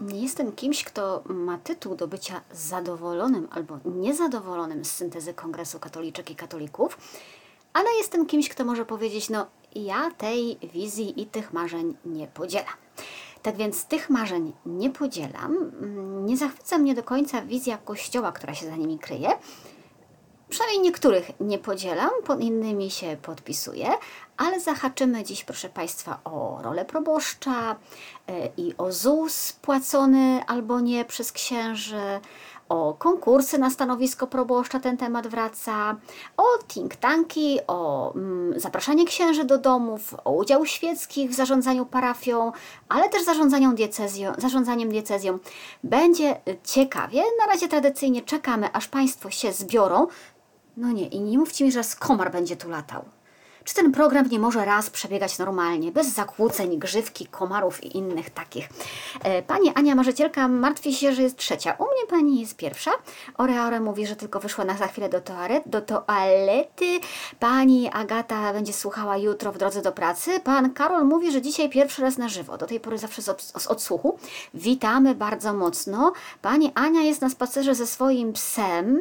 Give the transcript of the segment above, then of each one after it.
nie jestem kimś, kto ma tytuł do bycia zadowolonym albo niezadowolonym z syntezy Kongresu Katoliczek i Katolików, ale jestem kimś, kto może powiedzieć, no ja tej wizji i tych marzeń nie podzielam. Tak więc tych marzeń nie podzielam. Mm, nie zachwyca mnie do końca wizja kościoła, która się za nimi kryje. Przynajmniej niektórych nie podzielam, pod innymi się podpisuję, ale zahaczymy dziś, proszę Państwa, o rolę proboszcza e, i o ZUS płacony albo nie przez księży, o konkursy na stanowisko proboszcza, ten temat wraca, o think tanki, o mm, zapraszanie księży do domów, o udział świeckich w zarządzaniu parafią, ale też zarządzaniem diecezją, zarządzaniem diecezją. Będzie ciekawie. Na razie tradycyjnie czekamy, aż Państwo się zbiorą. No nie, i nie mówcie mi, że skomar będzie tu latał. Czy ten program nie może raz przebiegać normalnie, bez zakłóceń, grzywki, komarów i innych takich? E, pani Ania Marzycielka martwi się, że jest trzecia. U mnie pani jest pierwsza. Oreore mówi, że tylko wyszła na za chwilę do, toalet, do toalety. Pani Agata będzie słuchała jutro w drodze do pracy. Pan Karol mówi, że dzisiaj pierwszy raz na żywo. Do tej pory zawsze z odsłuchu. Witamy bardzo mocno. Pani Ania jest na spacerze ze swoim psem.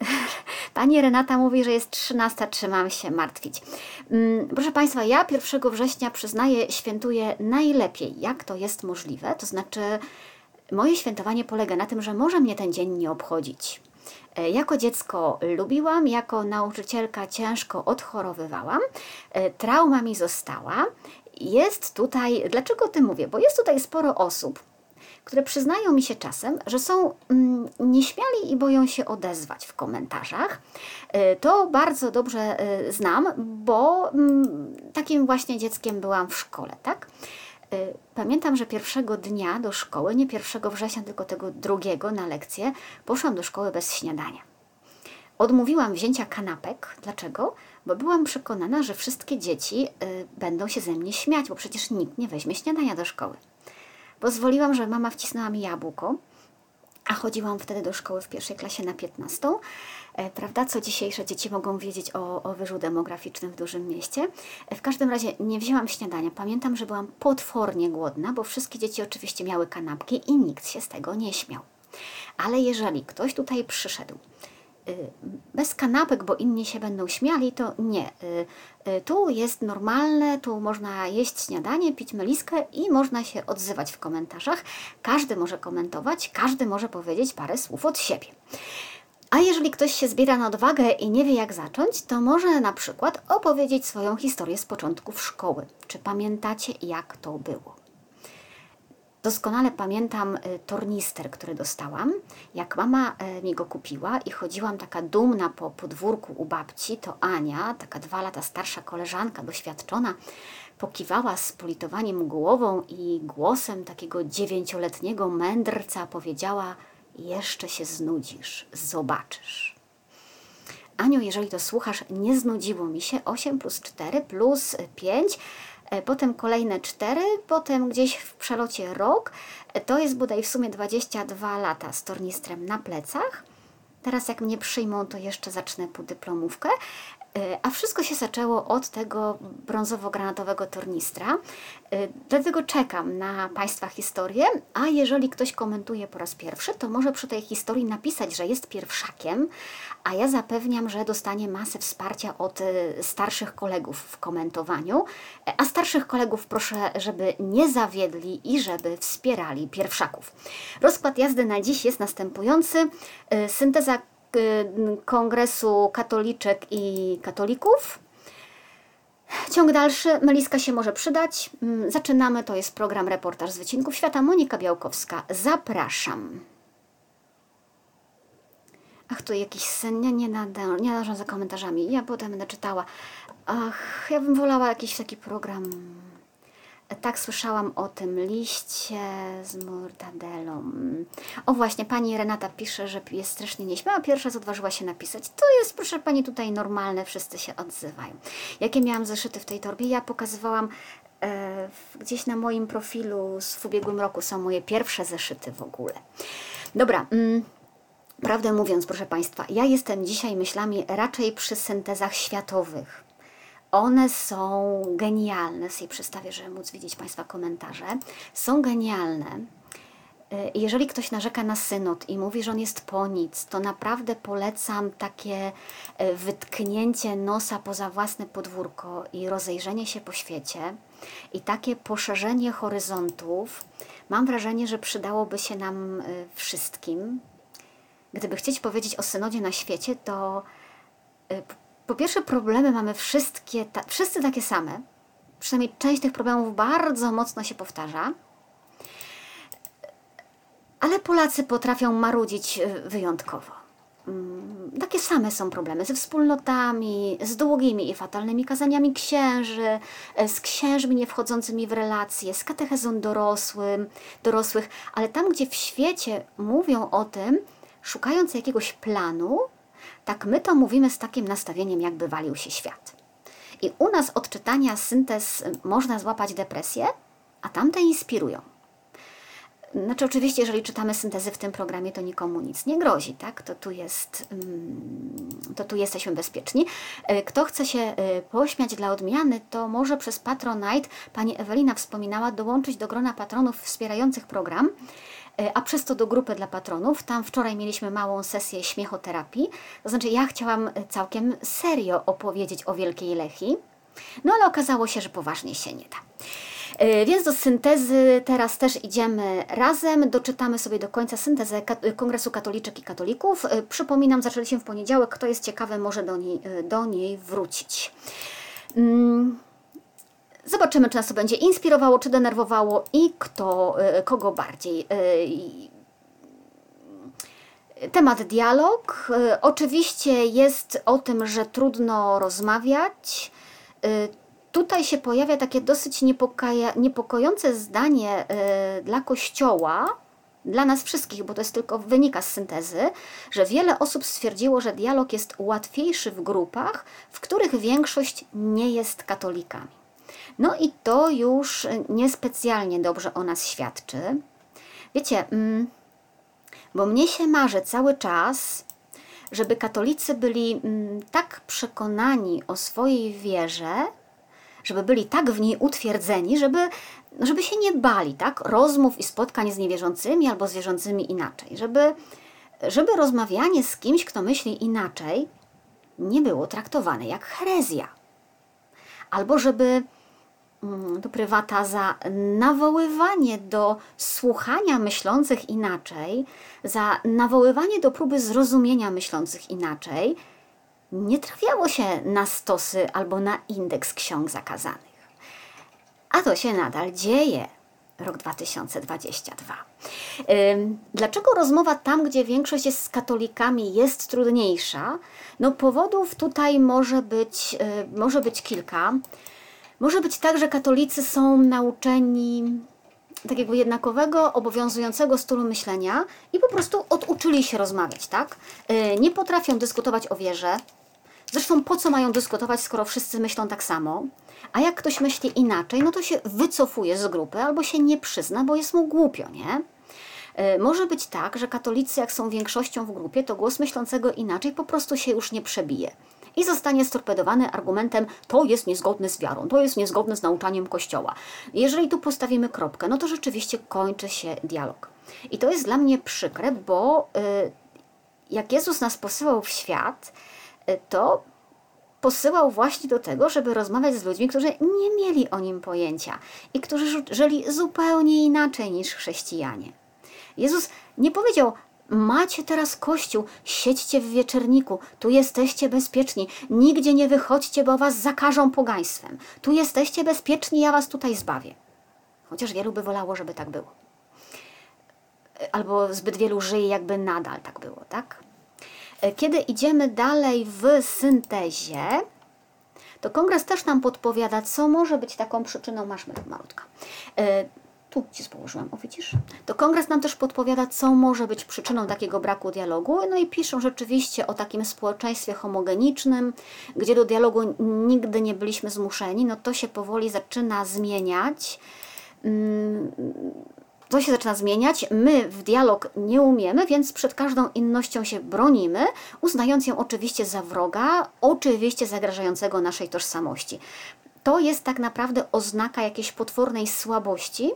Pani Renata mówi, że jest 13, trzymam się martwić. Mm, proszę Państwa, ja 1 września przyznaję, świętuję najlepiej, jak to jest możliwe. To znaczy, moje świętowanie polega na tym, że może mnie ten dzień nie obchodzić. E, jako dziecko lubiłam, jako nauczycielka ciężko odchorowywałam, e, trauma mi została. Jest tutaj, dlaczego o tym mówię? Bo jest tutaj sporo osób, które przyznają mi się czasem, że są mm, nieśmiali i boją się odezwać w komentarzach. Y, to bardzo dobrze y, znam, bo mm, takim właśnie dzieckiem byłam w szkole, tak? Y, pamiętam, że pierwszego dnia do szkoły, nie 1 września, tylko tego drugiego na lekcję, poszłam do szkoły bez śniadania. Odmówiłam wzięcia kanapek. Dlaczego? Bo byłam przekonana, że wszystkie dzieci y, będą się ze mnie śmiać, bo przecież nikt nie weźmie śniadania do szkoły. Pozwoliłam, że mama wcisnęła mi jabłko, a chodziłam wtedy do szkoły w pierwszej klasie na 15. E, prawda, co dzisiejsze dzieci mogą wiedzieć o, o wyżu demograficznym w dużym mieście. E, w każdym razie nie wzięłam śniadania. Pamiętam, że byłam potwornie głodna, bo wszystkie dzieci oczywiście miały kanapki i nikt się z tego nie śmiał. Ale jeżeli ktoś tutaj przyszedł bez kanapek, bo inni się będą śmiali, to nie. Y, y, tu jest normalne, tu można jeść śniadanie, pić meliskę i można się odzywać w komentarzach. Każdy może komentować, każdy może powiedzieć parę słów od siebie. A jeżeli ktoś się zbiera na odwagę i nie wie jak zacząć, to może na przykład opowiedzieć swoją historię z początków szkoły. Czy pamiętacie jak to było? Doskonale pamiętam y, tornister, który dostałam. Jak mama y, mi go kupiła i chodziłam taka dumna po podwórku u babci, to Ania, taka dwa lata starsza koleżanka, doświadczona, pokiwała z politowaniem głową i głosem takiego dziewięcioletniego mędrca powiedziała: Jeszcze się znudzisz, zobaczysz. Aniu, jeżeli to słuchasz, nie znudziło mi się 8 plus 4 plus 5 E, potem kolejne 4, potem gdzieś w przelocie rok. E, to jest bodaj w sumie 22 lata z tornistrem na plecach. Teraz jak mnie przyjmą, to jeszcze zacznę dyplomówkę. E, a wszystko się zaczęło od tego brązowo-granatowego tornistra. Dlatego czekam na Państwa historię, a jeżeli ktoś komentuje po raz pierwszy, to może przy tej historii napisać, że jest pierwszakiem, a ja zapewniam, że dostanie masę wsparcia od y, starszych kolegów w komentowaniu. A starszych kolegów proszę, żeby nie zawiedli i żeby wspierali pierwszaków. Rozkład jazdy na dziś jest następujący. Synteza Kongresu Katoliczek i Katolików. Ciąg dalszy, Meliska się może przydać. Mm, zaczynamy, to jest program Reportaż z Wycinków Świata. Monika Białkowska, zapraszam. Ach, tu jakiś sen, nie, nie, nie nadążam za komentarzami. Ja potem będę czytała. Ach, ja bym wolała jakiś taki program. Tak słyszałam o tym liście z mortadelą. O właśnie, pani Renata pisze, że jest strasznie nieśmiała. Pierwsza raz odważyła się napisać. To jest, proszę pani, tutaj normalne, wszyscy się odzywają. Jakie miałam zeszyty w tej torbie? Ja pokazywałam e, gdzieś na moim profilu w ubiegłym roku są moje pierwsze zeszyty w ogóle. Dobra. Mm. Prawdę mówiąc, proszę Państwa, ja jestem dzisiaj myślami raczej przy syntezach światowych. One są genialne, sobie przedstawię, żeby móc widzieć Państwa komentarze. Są genialne, E, jeżeli ktoś narzeka na synod i mówi, że on jest po nic, to naprawdę polecam takie e, wytknięcie nosa poza własne podwórko i rozejrzenie się po świecie i takie poszerzenie horyzontów. Mam wrażenie, że przydałoby się nam e, wszystkim. Gdyby chcieć powiedzieć o synodzie na świecie, to po pierwsze problemy mamy wszystkie, ta, wszyscy takie same. Przynajmniej część tych problemów bardzo mocno się powtarza ale Polacy potrafią marudzić e, wyjątkowo. Mm, takie same są problemy ze wspólnotami, z długimi i fatalnymi kazaniami księży, e, z księżmi nie wchodzącymi w relacje, z katechezą dorosłym, dorosłych, ale tam, gdzie w świecie mówią o tym, szukając jakiegoś planu, tak my to mówimy z takim nastawieniem, jakby walił się świat. I u nas od czytania syntez można złapać depresję, a tamte inspirują. Znaczy oczywiście, jeżeli czytamy syntezy w tym programie, to nikomu nic nie grozi, tak? To tu jest, mm, to tu jesteśmy bezpieczni. E, kto chce się e, pośmiać dla odmiany, to może przez Patronite, pani Ewelina wspominała, dołączyć do grona patronów wspierających program, a przez to do grupy dla patronów. Tam wczoraj mieliśmy małą sesję śmiechoterapii. To znaczy ja chciałam całkiem serio opowiedzieć o Wielkiej Lechi, no ale okazało się, że poważnie się nie da. E, więc do syntezy teraz też idziemy razem. Doczytamy sobie do końca syntezę Kongresu Katoliczek i Katolików. E, przypominam, zaczęliśmy w poniedziałek. Kto jest ciekawy, może do niej, e, do niej wrócić. Mm, zobaczymy, czy nas to będzie inspirowało, czy denerwowało i kto, kogo bardziej. Temat dialog. Oczywiście jest o tym, że trudno rozmawiać tutaj się pojawia takie dosyć niepokojące zdanie y, dla Kościoła, dla nas wszystkich, bo to jest tylko wynika z syntezy, że wiele osób stwierdziło, że dialog jest łatwiejszy w grupach, w których większość nie jest katolikami. No i to już niespecjalnie dobrze o nas świadczy. Wiecie, mm, bo mnie się marzy cały czas, żeby katolicy byli mm, tak przekonani o swojej wierze, żeby byli tak w niej utwierdzeni, żeby, żeby się nie bali tak? rozmów i spotkań z niewierzącymi albo z wierzącymi inaczej, żeby, żeby rozmawianie z kimś, kto myśli inaczej, nie było traktowane jak herezja. Albo żeby mm, to prywata za nawoływanie do słuchania myślących inaczej, za nawoływanie do próby zrozumienia myślących inaczej, nie trafiało się na stosy albo na indeks ksiąg zakazanych. A to się nadal dzieje. Rok 2022. Dlaczego rozmowa tam, gdzie większość jest z katolikami, jest trudniejsza? No, powodów tutaj może być, y, może być kilka. Może być tak, że katolicy są nauczeni takiego jednakowego, obowiązującego stylu myślenia i po prostu oduczyli się rozmawiać, tak? Y, nie potrafią dyskutować o wierze, Zresztą po co mają dyskutować, skoro wszyscy myślą tak samo? A jak ktoś myśli inaczej, no to się wycofuje z grupy albo się nie przyzna, bo jest mu głupio, nie? E, może być tak, że katolicy, jak są większością w grupie, to głos myślącego inaczej po prostu się już nie przebije i zostanie storpedowany argumentem: to jest niezgodne z wiarą, to jest niezgodne z nauczaniem Kościoła. Jeżeli tu postawimy kropkę, no to rzeczywiście kończy się dialog. I to jest dla mnie przykre, bo yy, jak Jezus nas posyłał w świat, to posyłał właśnie do tego, żeby rozmawiać z ludźmi, którzy nie mieli o nim pojęcia i którzy żyli zupełnie inaczej niż chrześcijanie. Jezus nie powiedział, macie teraz kościół, siedźcie w wieczerniku, tu jesteście bezpieczni, nigdzie nie wychodźcie, bo was zakażą pogaństwem. Tu jesteście bezpieczni, ja was tutaj zbawię. Chociaż wielu by wolało, żeby tak było. Albo zbyt wielu żyje, jakby nadal tak było, tak? Kiedy idziemy dalej w syntezie, to kongres też nam podpowiada, co może być taką przyczyną, masz malutka. Tu ci położyłam, o widzisz? To kongres nam też podpowiada, co może być przyczyną takiego braku dialogu. No i piszą rzeczywiście o takim społeczeństwie homogenicznym, gdzie do dialogu nigdy nie byliśmy zmuszeni. No to się powoli zaczyna zmieniać. Mm, to się zaczyna zmieniać. My w dialog nie umiemy, więc przed każdą innością się bronimy, uznając ją oczywiście za wroga, oczywiście zagrażającego naszej tożsamości. To jest tak naprawdę oznaka jakiejś potwornej słabości,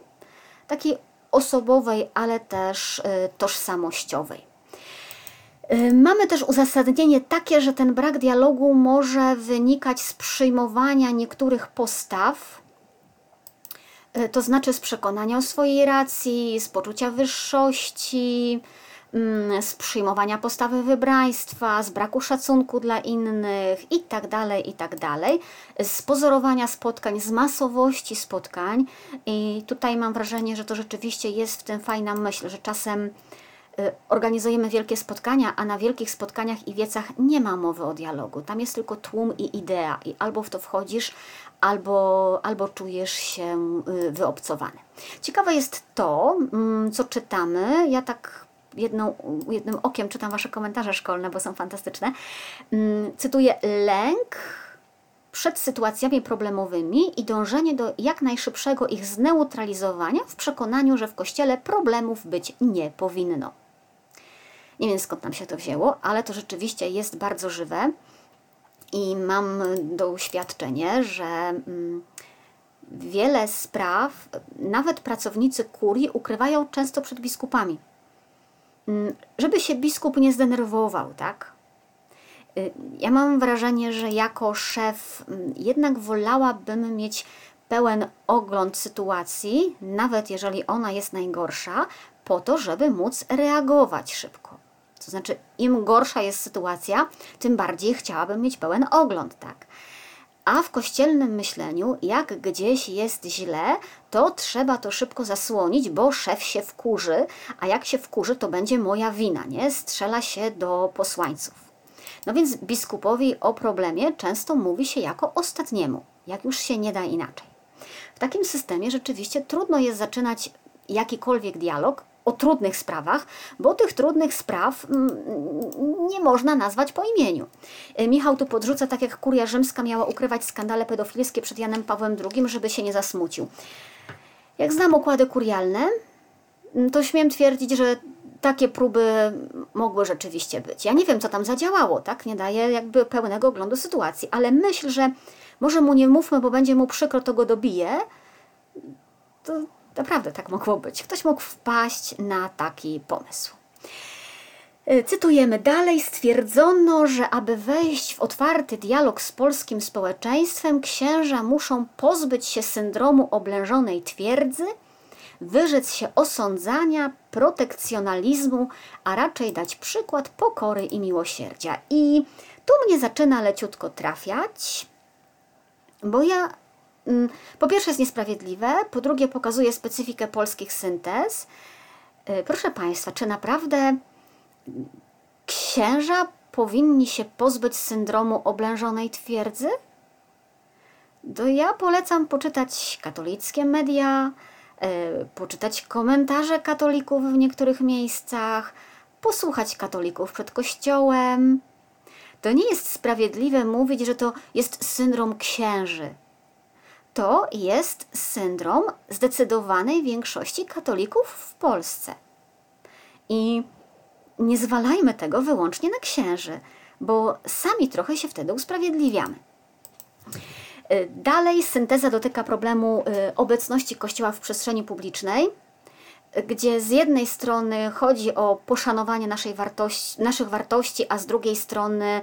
takiej osobowej, ale też tożsamościowej. Mamy też uzasadnienie takie, że ten brak dialogu może wynikać z przyjmowania niektórych postaw, to znaczy z przekonania o swojej racji, z poczucia wyższości, z przyjmowania postawy wybraństwa, z braku szacunku dla innych itd., tak itd., tak z pozorowania spotkań, z masowości spotkań. I tutaj mam wrażenie, że to rzeczywiście jest w tym fajna myśl, że czasem y, organizujemy wielkie spotkania, a na wielkich spotkaniach i wiecach nie ma mowy o dialogu. Tam jest tylko tłum i idea i albo w to wchodzisz, albo, albo czujesz się y, wyobcowany. Ciekawe jest to, mm, co czytamy. Ja tak jedną, jednym okiem czytam Wasze komentarze szkolne, bo są fantastyczne. Mm, cytuję: lęk przed sytuacjami problemowymi i dążenie do jak najszybszego ich zneutralizowania w przekonaniu, że w kościele problemów być nie powinno. Nie wiem skąd nam się to wzięło, ale to rzeczywiście jest bardzo żywe i mam doświadczenie, że mm, wiele spraw nawet pracownicy kurii ukrywają często przed biskupami. Mm, żeby się biskup nie zdenerwował, tak? Y, ja mam wrażenie, że jako szef mm, jednak wolałabym mieć pełen ogląd sytuacji, nawet jeżeli ona jest najgorsza, po to, żeby móc reagować szybko. To znaczy, im gorsza jest sytuacja, tym bardziej chciałabym mieć pełen ogląd, tak? A w kościelnym myśleniu, jak gdzieś jest źle, to trzeba to szybko zasłonić, bo szef się wkurzy, a jak się wkurzy, to będzie moja wina, nie? Strzela się do posłańców. No więc biskupowi o problemie często mówi się jako ostatniemu, jak już się nie da inaczej. W takim systemie rzeczywiście trudno jest zaczynać jakikolwiek dialog, o trudnych sprawach, bo tych trudnych spraw mm, nie można nazwać po imieniu. E, Michał tu podrzuca, tak jak kuria rzymska miała ukrywać skandale pedofilskie przed Janem Pawłem II, żeby się nie zasmucił. Jak znam układy kurialne, mm, to śmiem twierdzić, że takie próby mogły rzeczywiście być. Ja nie wiem, co tam zadziałało, tak? Nie daję jakby pełnego oglądu sytuacji, ale myśl, że może mu nie mówmy, bo będzie mu przykro, to go dobije, to Naprawdę tak mogło być. Ktoś mógł wpaść na taki pomysł. Y, cytujemy dalej, stwierdzono, że aby wejść w otwarty dialog z polskim społeczeństwem, księża muszą pozbyć się syndromu oblężonej twierdzy, wyrzec się osądzania, protekcjonalizmu, a raczej dać przykład pokory i miłosierdzia. I tu mnie zaczyna leciutko trafiać, bo ja po pierwsze jest niesprawiedliwe, po drugie pokazuje specyfikę polskich syntez. Y, proszę Państwa, czy naprawdę księża powinni się pozbyć syndromu oblężonej twierdzy? To ja polecam poczytać katolickie media, y, poczytać komentarze katolików w niektórych miejscach, posłuchać katolików przed kościołem. To nie jest sprawiedliwe mówić, że to jest syndrom księży to jest syndrom zdecydowanej większości katolików w Polsce. I nie zwalajmy tego wyłącznie na księży, bo sami trochę się wtedy usprawiedliwiamy. Y, dalej synteza dotyka problemu y, obecności Kościoła w przestrzeni publicznej gdzie z jednej strony chodzi o poszanowanie naszej wartości, naszych wartości, a z drugiej strony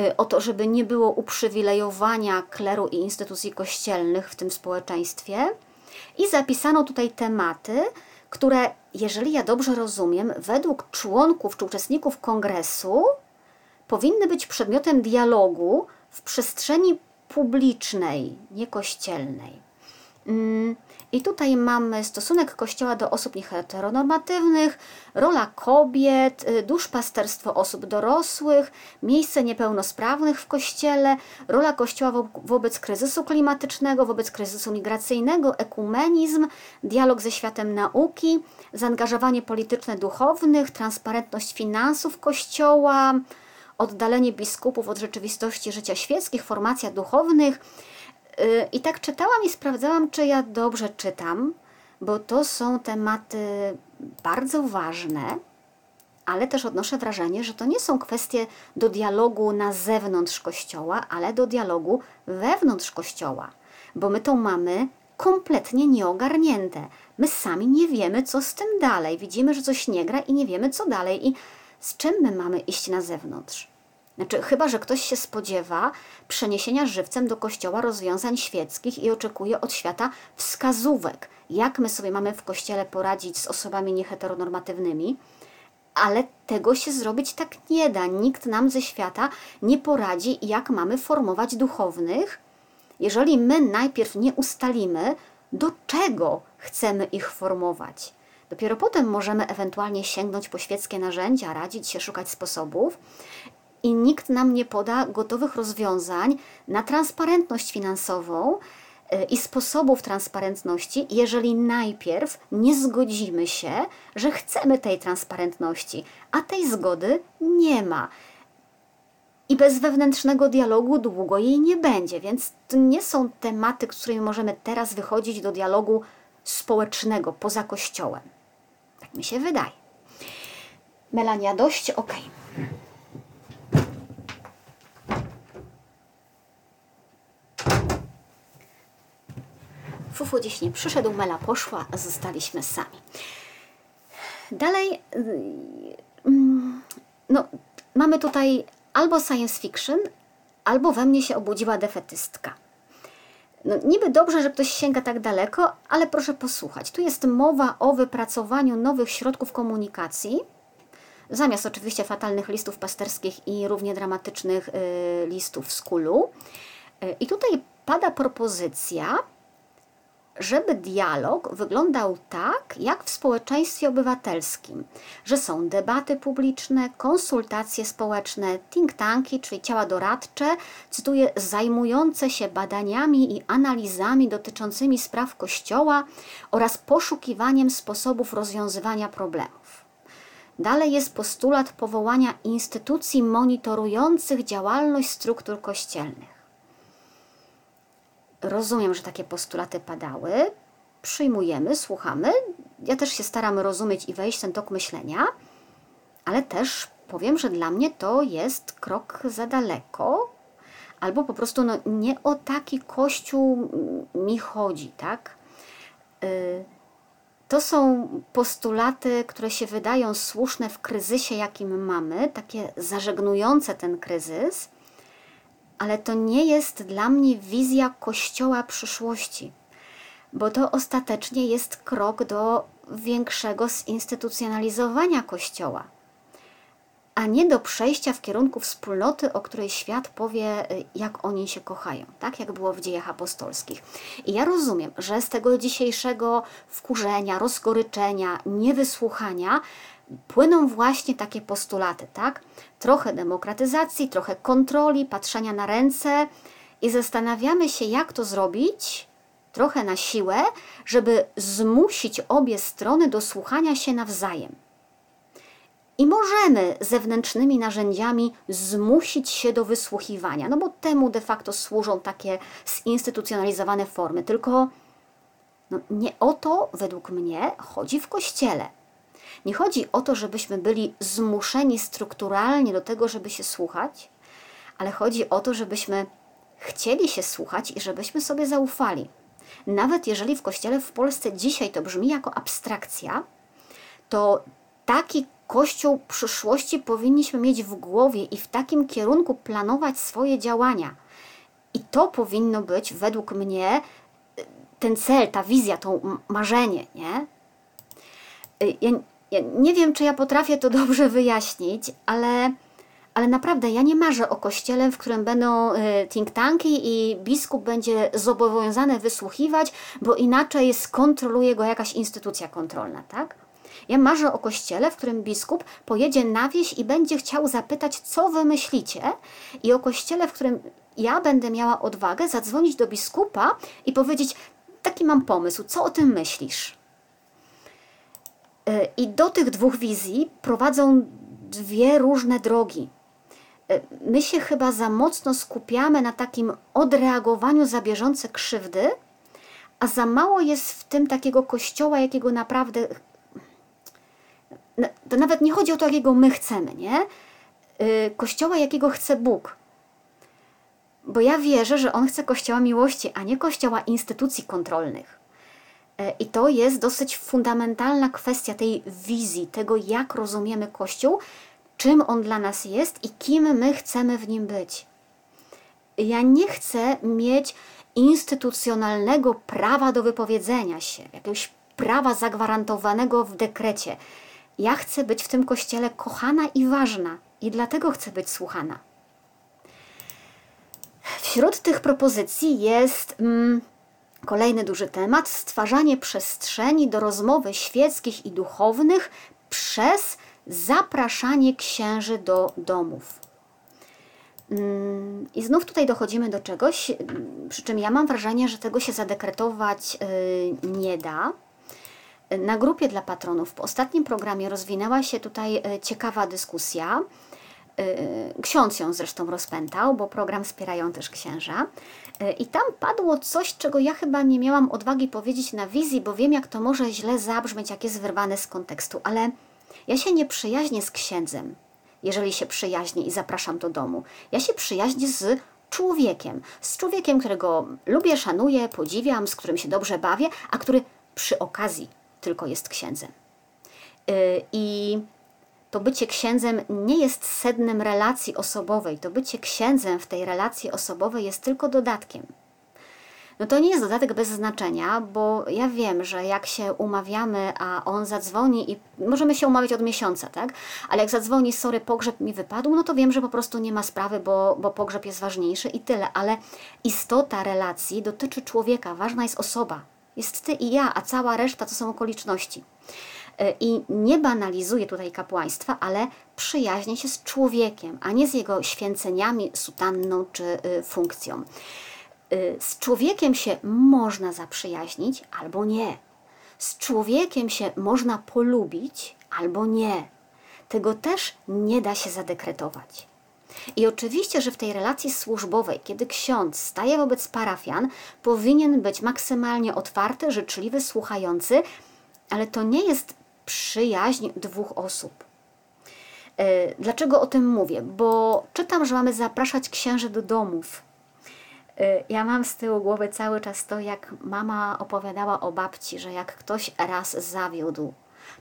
y, o to, żeby nie było uprzywilejowania kleru i instytucji kościelnych w tym społeczeństwie. I zapisano tutaj tematy, które, jeżeli ja dobrze rozumiem, według członków czy uczestników kongresu powinny być przedmiotem dialogu w przestrzeni publicznej, niekościelnej. Mm, I tutaj mamy stosunek Kościoła do osób nieheteronormatywnych, rola kobiet, y, duszpasterstwo osób dorosłych, miejsce niepełnosprawnych w Kościele, rola Kościoła wo wobec kryzysu klimatycznego, wobec kryzysu migracyjnego, ekumenizm, dialog ze światem nauki, zaangażowanie polityczne duchownych, transparentność finansów Kościoła, oddalenie biskupów od rzeczywistości życia świeckich, formacja duchownych, I tak czytałam i sprawdzałam, czy ja dobrze czytam, bo to są tematy bardzo ważne, ale też odnoszę wrażenie, że to nie są kwestie do dialogu na zewnątrz kościoła, ale do dialogu wewnątrz kościoła, bo my tą mamy kompletnie nieogarnięte. My sami nie wiemy, co z tym dalej. Widzimy, że coś nie gra i nie wiemy, co dalej. I z czym my mamy iść na zewnątrz? Znaczy, chyba, że ktoś się spodziewa przeniesienia żywcem do kościoła rozwiązań świeckich i oczekuje od świata wskazówek, jak my sobie mamy w kościele poradzić z osobami nieheteronormatywnymi, ale tego się zrobić tak nie da. Nikt nam ze świata nie poradzi, jak mamy formować duchownych, jeżeli my najpierw nie ustalimy, do czego chcemy ich formować. Dopiero potem możemy ewentualnie sięgnąć po świeckie narzędzia, radzić się, szukać sposobów i nikt nam nie poda gotowych rozwiązań na transparentność finansową y, i sposobów transparentności, jeżeli najpierw nie zgodzimy się, że chcemy tej transparentności, a tej zgody nie ma. I bez wewnętrznego dialogu długo jej nie będzie, więc to nie są tematy, z którymi możemy teraz wychodzić do dialogu społecznego poza kościołem. Tak mi się wydaje. Melania, dość? Okej. Okay. Dziś nie przyszedł, Mela poszła, a zostaliśmy sami. Dalej, y, mm, no, mamy tutaj albo science fiction, albo we mnie się obudziła defetystka. No, niby dobrze, że ktoś sięga tak daleko, ale proszę posłuchać. Tu jest mowa o wypracowaniu nowych środków komunikacji, zamiast oczywiście fatalnych listów pasterskich i równie dramatycznych y, listów z kulu. Y, I tutaj pada propozycja, żeby dialog wyglądał tak, jak w społeczeństwie obywatelskim, że są debaty publiczne, konsultacje społeczne, think tanki, czyli ciała doradcze, cytuję, zajmujące się badaniami i analizami dotyczącymi spraw Kościoła oraz poszukiwaniem sposobów rozwiązywania problemów. Dalej jest postulat powołania instytucji monitorujących działalność struktur kościelnych. Rozumiem, że takie postulaty padały, przyjmujemy, słuchamy. Ja też się staram rozumieć i wejść w ten tok myślenia, ale też powiem, że dla mnie to jest krok za daleko, albo po prostu no, nie o taki kościół mi chodzi, tak? Y, to są postulaty, które się wydają słuszne w kryzysie, jakim mamy, takie zażegnujące ten kryzys, ale to nie jest dla mnie wizja Kościoła przyszłości, bo to ostatecznie jest krok do większego zinstytucjonalizowania Kościoła, a nie do przejścia w kierunku wspólnoty, o której świat powie, y, jak oni się kochają, tak jak było w dziejach apostolskich. I ja rozumiem, że z tego dzisiejszego wkurzenia, rozgoryczenia, niewysłuchania płyną właśnie takie postulaty, tak? Trochę demokratyzacji, trochę kontroli, patrzenia na ręce i zastanawiamy się, jak to zrobić, trochę na siłę, żeby zmusić obie strony do słuchania się nawzajem. I możemy zewnętrznymi narzędziami zmusić się do wysłuchiwania, no bo temu de facto służą takie zinstytucjonalizowane formy. Tylko no, nie o to, według mnie, chodzi w kościele. Nie chodzi o to, żebyśmy byli zmuszeni strukturalnie do tego, żeby się słuchać, ale chodzi o to, żebyśmy chcieli się słuchać i żebyśmy sobie zaufali. Nawet jeżeli w kościele w Polsce dzisiaj to brzmi jako abstrakcja, to taki kościół przyszłości powinniśmy mieć w głowie i w takim kierunku planować swoje działania. I to powinno być według mnie ten cel, ta wizja, to marzenie, nie? Ja ja nie wiem, czy ja potrafię to dobrze wyjaśnić, ale, ale naprawdę ja nie marzę o kościele, w którym będą y, think tanki i biskup będzie zobowiązany wysłuchiwać, bo inaczej skontroluje go jakaś instytucja kontrolna, tak? Ja marzę o kościele, w którym biskup pojedzie na wieś i będzie chciał zapytać, co wy myślicie, i o kościele, w którym ja będę miała odwagę zadzwonić do biskupa i powiedzieć: Taki mam pomysł, co o tym myślisz? I do tych dwóch wizji prowadzą dwie różne drogi. E, my się chyba za mocno skupiamy na takim odreagowaniu za bieżące krzywdy, a za mało jest w tym takiego kościoła, jakiego naprawdę. To nawet nie chodzi o to, jakiego my chcemy, nie? E, kościoła, jakiego chce Bóg. bo ja wierzę, że On chce Kościoła miłości, a nie Kościoła instytucji kontrolnych. E, I to jest dosyć fundamentalna kwestia tej wizji, tego jak rozumiemy Kościół, czym on dla nas jest i kim my chcemy w nim być. Ja nie chcę mieć instytucjonalnego prawa do wypowiedzenia się, jakiegoś prawa zagwarantowanego w dekrecie. Ja chcę być w tym kościele kochana i ważna i dlatego chcę być słuchana. Wśród tych propozycji jest mm, kolejny duży temat stwarzanie przestrzeni do rozmowy świeckich i duchownych przez zapraszanie księży do domów. Mm, I znów tutaj dochodzimy do czegoś, przy czym ja mam wrażenie, że tego się zadekretować y, nie da. Na grupie dla patronów w ostatnim programie rozwinęła się tutaj y, ciekawa dyskusja. Y, ksiądz ją zresztą rozpętał, bo program wspierają też księża. I tam padło coś, czego ja chyba nie miałam odwagi powiedzieć na wizji, bo wiem, jak to może źle zabrzmieć, jak jest wyrwane z kontekstu, ale ja się nie przyjaźnię z księdzem, jeżeli się przyjaźnię i zapraszam do domu. Ja się przyjaźnię z człowiekiem, z człowiekiem, którego lubię, szanuję, podziwiam, z którym się dobrze bawię, a który przy okazji tylko jest księdzem. Yy, I to bycie księdzem nie jest sednem relacji osobowej. To bycie księdzem w tej relacji osobowej jest tylko dodatkiem no to nie jest dodatek bez znaczenia, bo ja wiem, że jak się umawiamy, a on zadzwoni i możemy się umawiać od miesiąca, tak? Ale jak zadzwoni, sorry, pogrzeb mi wypadł, no to wiem, że po prostu nie ma sprawy, bo, bo pogrzeb jest ważniejszy i tyle. Ale istota relacji dotyczy człowieka, ważna jest osoba. Jest ty i ja, a cała reszta to są okoliczności. E, I nie banalizuję tutaj kapłaństwa, ale przyjaźnię się z człowiekiem, a nie z jego święceniami, sutanną czy y, funkcją. Y, z człowiekiem się można zaprzyjaźnić albo nie. Z człowiekiem się można polubić albo nie. Tego też nie da się zadekretować. I oczywiście, że w tej relacji służbowej, kiedy ksiądz staje wobec parafian, powinien być maksymalnie otwarty, życzliwy, słuchający, ale to nie jest przyjaźń dwóch osób. Y, dlaczego o tym mówię? Bo czytam, że mamy zapraszać księży do domów, Y, ja mam z tyłu głowy cały czas to, jak mama opowiadała o babci, że jak ktoś raz zawiódł,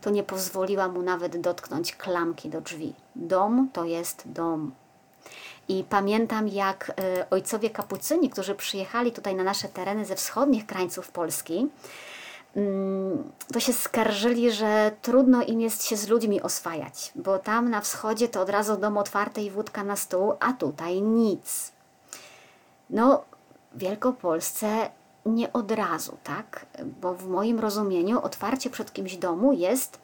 to nie pozwoliła mu nawet dotknąć klamki do drzwi. Dom to jest dom. I pamiętam, jak y, ojcowie kapucyni, którzy przyjechali tutaj na nasze tereny ze wschodnich krańców Polski, to się skarżyli, że trudno im jest się z ludźmi oswajać, bo tam na wschodzie to od razu dom otwarty i wódka na stół, a tutaj nic. No, w Wielkopolsce nie od razu, tak? Bo w moim rozumieniu otwarcie przed kimś domu jest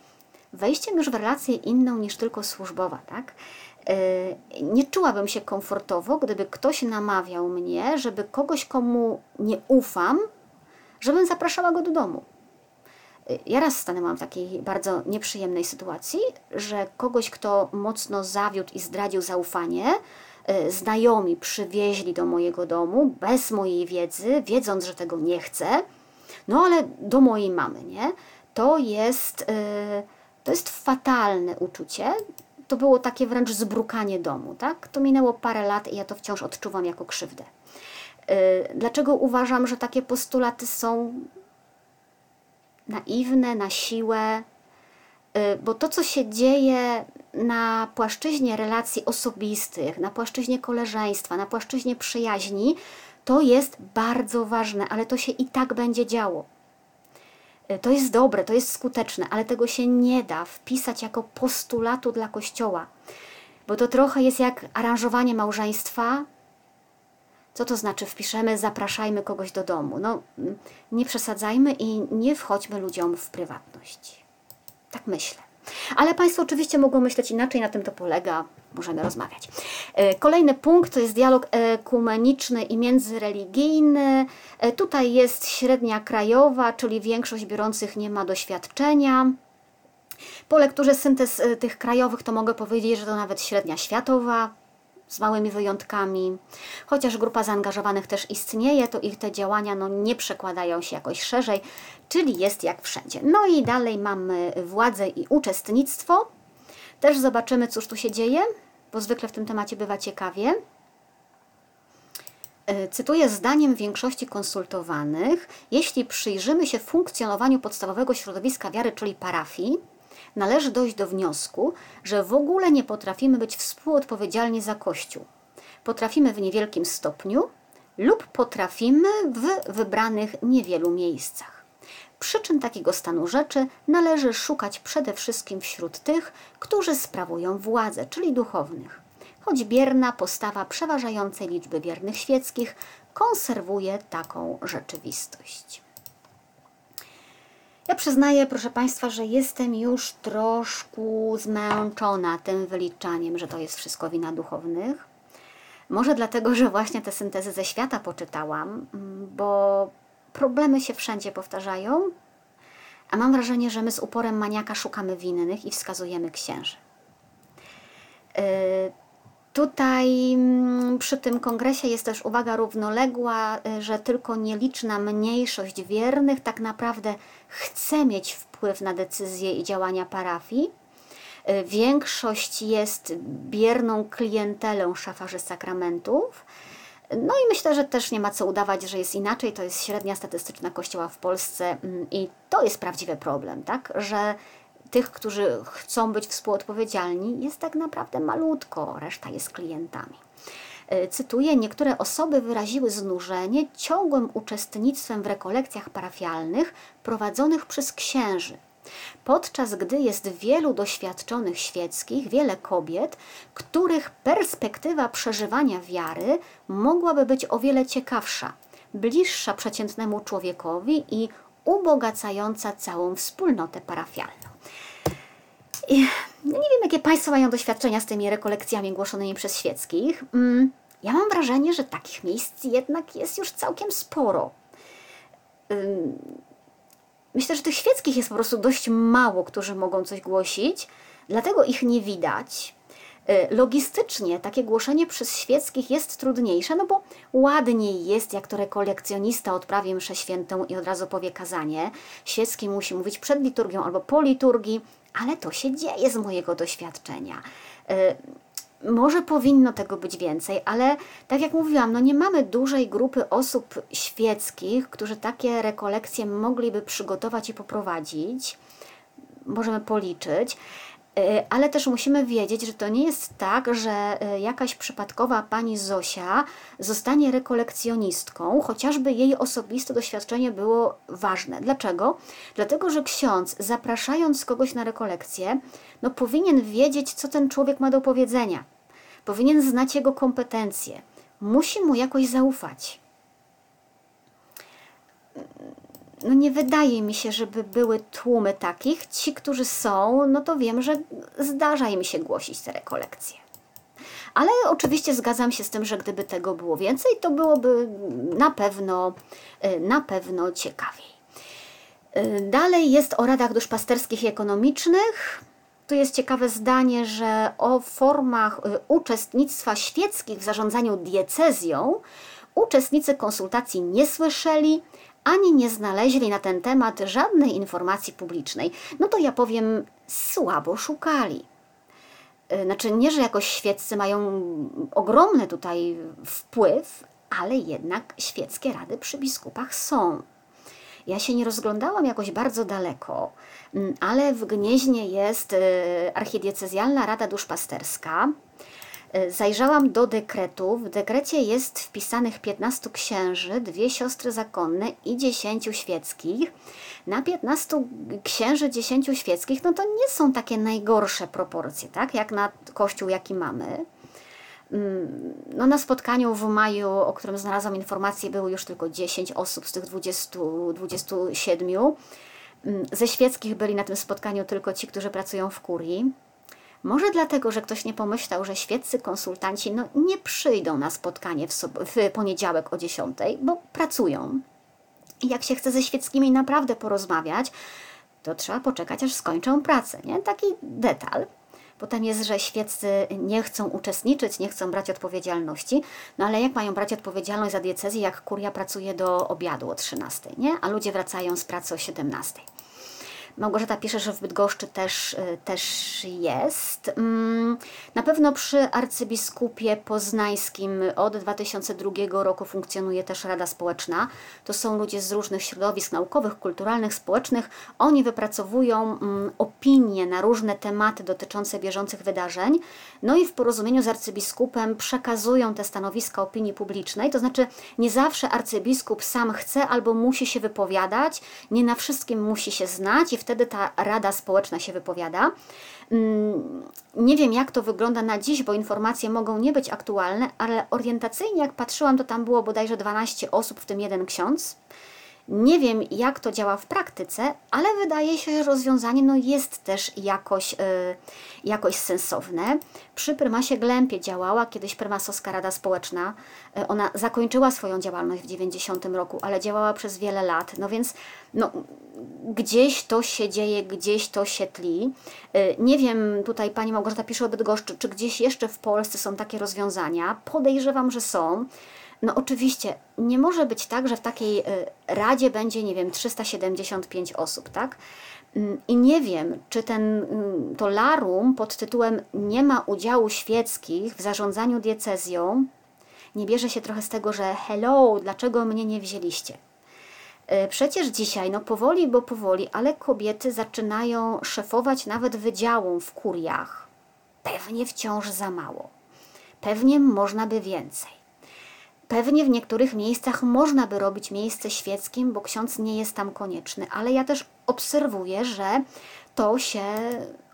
wejściem już w relację inną niż tylko służbowa, tak? E, nie czułabym się komfortowo, gdyby ktoś namawiał mnie, żeby kogoś, komu nie ufam, żebym zapraszała go do domu. Ja raz stanęłam w takiej bardzo nieprzyjemnej sytuacji, że kogoś, kto mocno zawiódł i zdradził zaufanie, E, znajomi przywieźli do mojego domu bez mojej wiedzy, wiedząc, że tego nie chcę, no ale do mojej mamy, nie? To jest, e, to jest fatalne uczucie. To było takie wręcz zbrukanie domu, tak? To minęło parę lat i ja to wciąż odczuwam jako krzywdę. E, dlaczego uważam, że takie postulaty są naiwne, na siłę? Bo to, co się dzieje na płaszczyźnie relacji osobistych, na płaszczyźnie koleżeństwa, na płaszczyźnie przyjaźni, to jest bardzo ważne, ale to się i tak będzie działo. E, to jest dobre, to jest skuteczne, ale tego się nie da wpisać jako postulatu dla Kościoła, bo to trochę jest jak aranżowanie małżeństwa. Co to znaczy wpiszemy, zapraszajmy kogoś do domu? No, nie przesadzajmy i nie wchodźmy ludziom w prywatność. Tak myślę. Ale Państwo oczywiście mogą myśleć inaczej, na tym to polega, możemy rozmawiać. E, kolejny punkt to jest dialog ekumeniczny i międzyreligijny. E, tutaj jest średnia krajowa, czyli większość biorących nie ma doświadczenia. Po lekturze syntez e, tych krajowych to mogę powiedzieć, że to nawet średnia światowa, z małymi wyjątkami. Chociaż grupa zaangażowanych też istnieje, to ich te działania no, nie przekładają się jakoś szerzej, czyli jest jak wszędzie. No i dalej mamy władzę i uczestnictwo. Też zobaczymy, cóż tu się dzieje, bo zwykle w tym temacie bywa ciekawie. E, cytuję zdaniem większości konsultowanych, jeśli przyjrzymy się funkcjonowaniu podstawowego środowiska wiary, czyli parafii, należy dojść do wniosku, że w ogóle nie potrafimy być współodpowiedzialni za Kościół. Potrafimy w niewielkim stopniu lub potrafimy w wybranych niewielu miejscach. Przyczyn takiego stanu rzeczy należy szukać przede wszystkim wśród tych, którzy sprawują władzę, czyli duchownych. Choć bierna postawa przeważającej liczby wiernych świeckich konserwuje taką rzeczywistość. Ja przyznaję, proszę Państwa, że jestem już troszkę zmęczona tym wyliczaniem, że to jest wszystko wina duchownych. Może dlatego, że właśnie te syntezy ze świata poczytałam, bo problemy się wszędzie powtarzają, a mam wrażenie, że my z uporem maniaka szukamy winnych i wskazujemy księży. Yy, Tutaj mm, przy tym kongresie jest też uwaga równoległa, y, że tylko nieliczna mniejszość wiernych tak naprawdę chce mieć wpływ na decyzje i działania parafii. Y, większość jest bierną klientelą szafarzy sakramentów. No i myślę, że też nie ma co udawać, że jest inaczej. To jest średnia statystyczna kościoła w Polsce mm, i to jest prawdziwy problem, tak? Że tych, którzy chcą być współodpowiedzialni, jest tak naprawdę malutko, reszta jest klientami. E, cytuję, niektóre osoby wyraziły znużenie ciągłym uczestnictwem w rekolekcjach parafialnych prowadzonych przez księży. Podczas gdy jest wielu doświadczonych świeckich, wiele kobiet, których perspektywa przeżywania wiary mogłaby być o wiele ciekawsza, bliższa przeciętnemu człowiekowi i ubogacająca całą wspólnotę parafialną. Nie wiem, jakie Państwo mają doświadczenia z tymi rekolekcjami głoszonymi przez świeckich. Mm, ja mam wrażenie, że takich miejsc jednak jest już całkiem sporo. Myślę, że tych świeckich jest po prostu dość mało, którzy mogą coś głosić, dlatego ich nie widać. Y, logistycznie takie głoszenie przez świeckich jest trudniejsze, no bo ładniej jest, jak to rekolekcjonista odprawi mszę świętą i od razu powie kazanie. Świecki musi mówić przed liturgią albo po liturgii, ale to się dzieje z mojego doświadczenia. Y, może powinno tego być więcej, ale tak jak mówiłam, no nie mamy dużej grupy osób świeckich, którzy takie rekolekcje mogliby przygotować i poprowadzić. Możemy policzyć. Y, ale też musimy wiedzieć, że to nie jest tak, że y, jakaś przypadkowa pani Zosia zostanie rekolekcjonistką, chociażby jej osobiste doświadczenie było ważne. Dlaczego? Dlatego, że ksiądz, zapraszając kogoś na rekolekcję, no powinien wiedzieć, co ten człowiek ma do powiedzenia. Powinien znać jego kompetencje. Musi mu jakoś zaufać no nie wydaje mi się, żeby były tłumy takich. Ci, którzy są, no to wiem, że zdarza im się głosić te rekolekcje. Ale oczywiście zgadzam się z tym, że gdyby tego było więcej, to byłoby na pewno, y, na pewno ciekawiej. Y, dalej jest o radach duszpasterskich i ekonomicznych. Tu jest ciekawe zdanie, że o formach y, uczestnictwa świeckich w zarządzaniu diecezją uczestnicy konsultacji nie słyszeli, ani nie znaleźli na ten temat żadnej informacji publicznej, no to ja powiem, słabo szukali. E, znaczy, nie, że jakoś świeccy mają ogromny tutaj wpływ, ale jednak świeckie rady przy biskupach są. Ja się nie rozglądałam jakoś bardzo daleko, mm, ale w Gnieźnie jest e, archidiecezjalna rada duszpasterska, zajrzałam do dekretu. W dekrecie jest wpisanych 15 księży, dwie siostry zakonne i 10 świeckich. Na 15 księży, 10 świeckich, no to nie są takie najgorsze proporcje, tak? Jak na kościół, jaki mamy. Mm, no na spotkaniu w maju, o którym znalazłam informację, było już tylko 10 osób z tych 20, 27. Mm, ze świeckich byli na tym spotkaniu tylko ci, którzy pracują w kurii. Może dlatego, że ktoś nie pomyślał, że świeccy konsultanci no, nie przyjdą na spotkanie w, w poniedziałek o 10, bo pracują. I jak się chce ze świeckimi naprawdę porozmawiać, to trzeba poczekać, aż skończą pracę. Nie? Taki detal. Potem jest, że świeccy nie chcą uczestniczyć, nie chcą brać odpowiedzialności. No ale jak mają brać odpowiedzialność za diecezję, jak kuria pracuje do obiadu o 13, nie? a ludzie wracają z pracy o 17. Małgorzata że w Bydgoszczy też, y, też jest. Mm, na pewno przy arcybiskupie poznańskim od 2002 roku funkcjonuje też Rada Społeczna. To są ludzie z różnych środowisk naukowych, kulturalnych, społecznych. Oni wypracowują mm, opinie na różne tematy dotyczące bieżących wydarzeń. No i w porozumieniu z arcybiskupem przekazują te stanowiska opinii publicznej. To znaczy nie zawsze arcybiskup sam chce albo musi się wypowiadać, nie na wszystkim musi się znać i wtedy ta Rada Społeczna się wypowiada. Mm, nie wiem, jak to wygląda na dziś, bo informacje mogą nie być aktualne, ale orientacyjnie, jak patrzyłam, to tam było bodajże 12 osób, w tym jeden ksiądz. Nie wiem, jak to działa w praktyce, ale wydaje się, że rozwiązanie no, jest też jakoś, yy, jakoś sensowne. Przy prymasie Glępie działała kiedyś prymasowska Rada Społeczna. Yy, ona zakończyła swoją działalność w 90 roku, ale działała przez wiele lat. No więc no, gdzieś to się dzieje, gdzieś to się tli. Yy, nie wiem, tutaj pani Małgorzata pisze o Bydgoszczy, czy gdzieś jeszcze w Polsce są takie rozwiązania. Podejrzewam, że są. No oczywiście, nie może być tak, że w takiej y, radzie będzie, nie wiem, 375 osób, tak? Mm, I nie wiem, czy ten, mm, to larum pod tytułem Nie ma udziału świeckich w zarządzaniu diecezją nie bierze się trochę z tego, że hello, dlaczego mnie nie wzięliście? Y, przecież dzisiaj, no powoli, bo powoli, ale kobiety zaczynają szefować nawet wydziałom w kuriach. Pewnie wciąż za mało. Pewnie można by więcej. Pewnie w niektórych miejscach można by robić miejsce świeckim, bo ksiądz nie jest tam konieczny, ale ja też obserwuję, że to się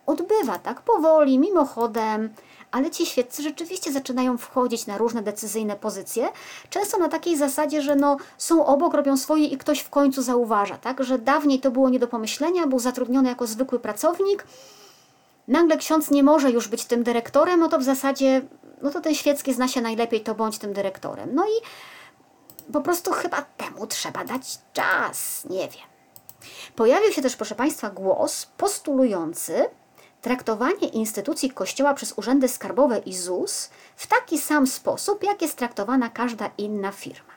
odbywa tak powoli, mimochodem, ale ci świeccy rzeczywiście zaczynają wchodzić na różne decyzyjne pozycje, często na takiej zasadzie, że no, są obok, robią swoje i ktoś w końcu zauważa, tak? że dawniej to było nie do pomyślenia, był zatrudniony jako zwykły pracownik, nagle ksiądz nie może już być tym dyrektorem, no to w zasadzie no to ten świecki zna się najlepiej, to bądź tym dyrektorem. No i po prostu chyba temu trzeba dać czas, nie wiem. Pojawił się też, proszę Państwa, głos postulujący traktowanie instytucji Kościoła przez urzędy skarbowe i ZUS w taki sam sposób, jak jest traktowana każda inna firma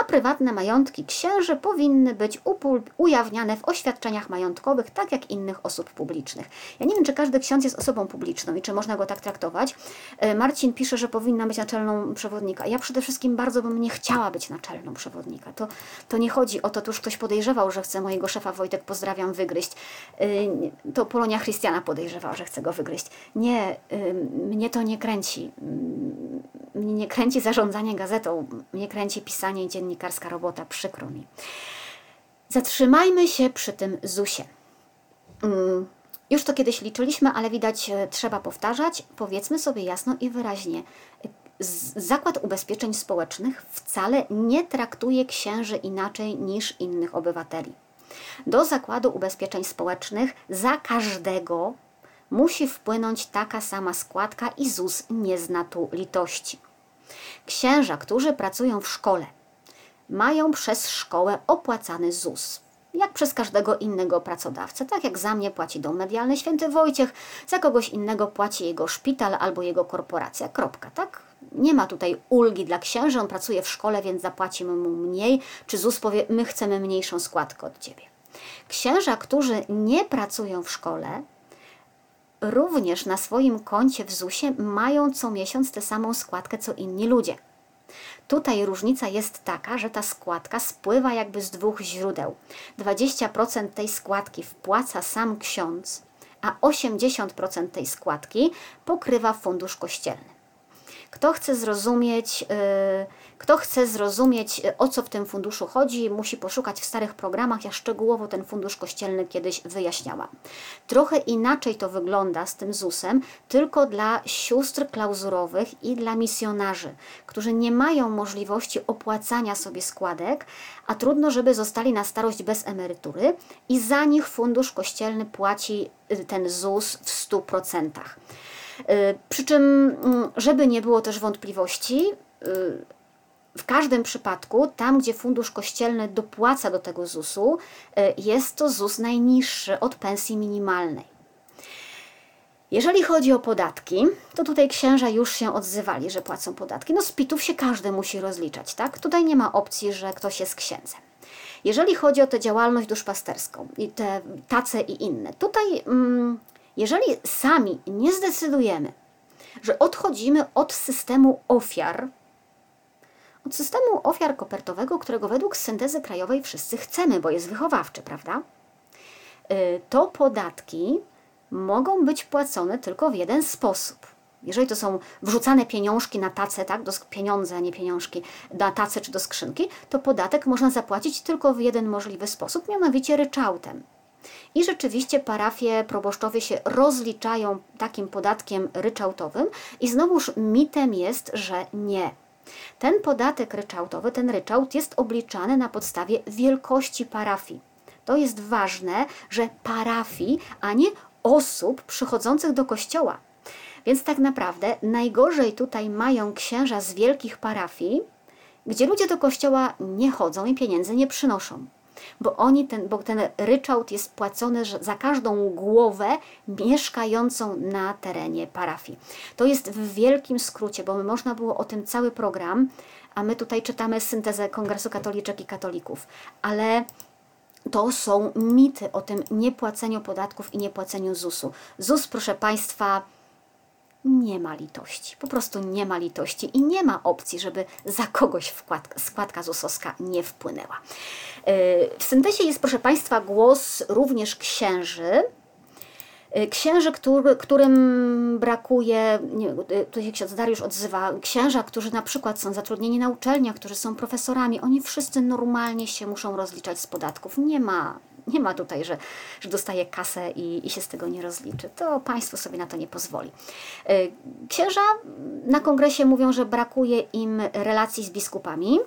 a prywatne majątki księży powinny być ujawniane w oświadczeniach majątkowych, tak jak innych osób publicznych. Ja nie wiem, czy każdy ksiądz jest osobą publiczną i czy można go tak traktować. E, Marcin pisze, że powinna być naczelną przewodnika. Ja przede wszystkim bardzo bym nie chciała być naczelną przewodnika. To, to nie chodzi o to, to już ktoś podejrzewał, że chce mojego szefa Wojtek, pozdrawiam, wygryźć. E, to Polonia Chrystiana podejrzewała, że chce go wygryźć. Nie, e, mnie to nie kręci. Mnie nie kręci zarządzanie gazetą, mnie kręci pisanie dziennikarstwa dziennikarska robota, przykro mi. Zatrzymajmy się przy tym ZUSie. Mm, już to kiedyś liczyliśmy, ale widać, e, trzeba powtarzać. Powiedzmy sobie jasno i wyraźnie. Zakład Ubezpieczeń Społecznych wcale nie traktuje księży inaczej niż innych obywateli. Do Zakładu Ubezpieczeń Społecznych za każdego musi wpłynąć taka sama składka i ZUS nie zna tu litości. Księża, którzy pracują w szkole, mają przez szkołę opłacany ZUS. Jak przez każdego innego pracodawcę. Tak jak za mnie płaci Dom Medialny Święty Wojciech, za kogoś innego płaci jego szpital albo jego korporacja. Kropka, tak? Nie ma tutaj ulgi dla księży, on pracuje w szkole, więc zapłacimy mu mniej, czy ZUS powie, my chcemy mniejszą składkę od ciebie. Księża, którzy nie pracują w szkole, również na swoim koncie w ZUSie mają co miesiąc tę samą składkę co inni ludzie. Tutaj różnica jest taka, że ta składka spływa jakby z dwóch źródeł. 20% tej składki wpłaca sam ksiądz, a 80% tej składki pokrywa fundusz kościelny. Kto chce zrozumieć, yy, kto chce zrozumieć, y, o co w tym funduszu chodzi, musi poszukać w starych programach. Ja szczegółowo ten fundusz kościelny kiedyś wyjaśniałam. Trochę inaczej to wygląda z tym ZUS-em, tylko dla sióstr klauzurowych i dla misjonarzy, którzy nie mają możliwości opłacania sobie składek, a trudno, żeby zostali na starość bez emerytury i za nich fundusz kościelny płaci y, ten ZUS w 100%. Y, przy czym, mm, żeby nie było też wątpliwości, w każdym przypadku, tam gdzie fundusz kościelny dopłaca do tego ZUS-u, y, jest to ZUS najniższy od pensji minimalnej. Jeżeli chodzi o podatki, to tutaj księża już się odzywali, że płacą podatki. No z pitów się każdy musi rozliczać, tak? Tutaj nie ma opcji, że ktoś jest księdzem. Jeżeli chodzi o tę działalność duszpasterską i te tace i inne, tutaj mm, jeżeli sami nie zdecydujemy, że odchodzimy od systemu ofiar, od systemu ofiar kopertowego, którego według syntezy krajowej wszyscy chcemy, bo jest wychowawczy, prawda? Y, to podatki mogą być płacone tylko w jeden sposób. Jeżeli to są wrzucane pieniążki na tacę, tak, do pieniądze, a nie pieniążki, na tacę czy do skrzynki, to podatek można zapłacić tylko w jeden możliwy sposób, mianowicie ryczałtem. I rzeczywiście parafie proboszczowie się rozliczają takim podatkiem ryczałtowym i znowuż mitem jest, że nie. Ten podatek ryczałtowy, ten ryczałt jest obliczany na podstawie wielkości parafii. To jest ważne, że parafii, a nie osób przychodzących do kościoła. Więc tak naprawdę najgorzej tutaj mają księża z wielkich parafii, gdzie ludzie do kościoła nie chodzą i pieniędzy nie przynoszą. Bo oni ten, bo ten ryczałt jest płacony za każdą głowę mieszkającą na terenie parafii. To jest w wielkim skrócie, bo można było o tym cały program, a my tutaj czytamy syntezę Kongresu Katoliczek i Katolików. Ale to są mity o tym niepłaceniu podatków i niepłaceniu ZUS-u. ZUS, proszę Państwa, nie ma litości. Po prostu nie ma litości i nie ma opcji, żeby za kogoś wkładka, składka ZUS-owska nie wpłynęła. E, w syntezie jest, proszę Państwa, głos również księży, e, Księży, który, którym brakuje, nie, e, tutaj się ksiądz Dariusz odzywa, księża, którzy na przykład są zatrudnieni na uczelniach, którzy są profesorami, oni wszyscy normalnie się muszą rozliczać z podatków. Nie ma nie ma tutaj, że, że dostaje kasę i, i się z tego nie rozliczy. To państwo sobie na to nie pozwoli. E, księża na kongresie mówią, że brakuje im relacji z biskupami.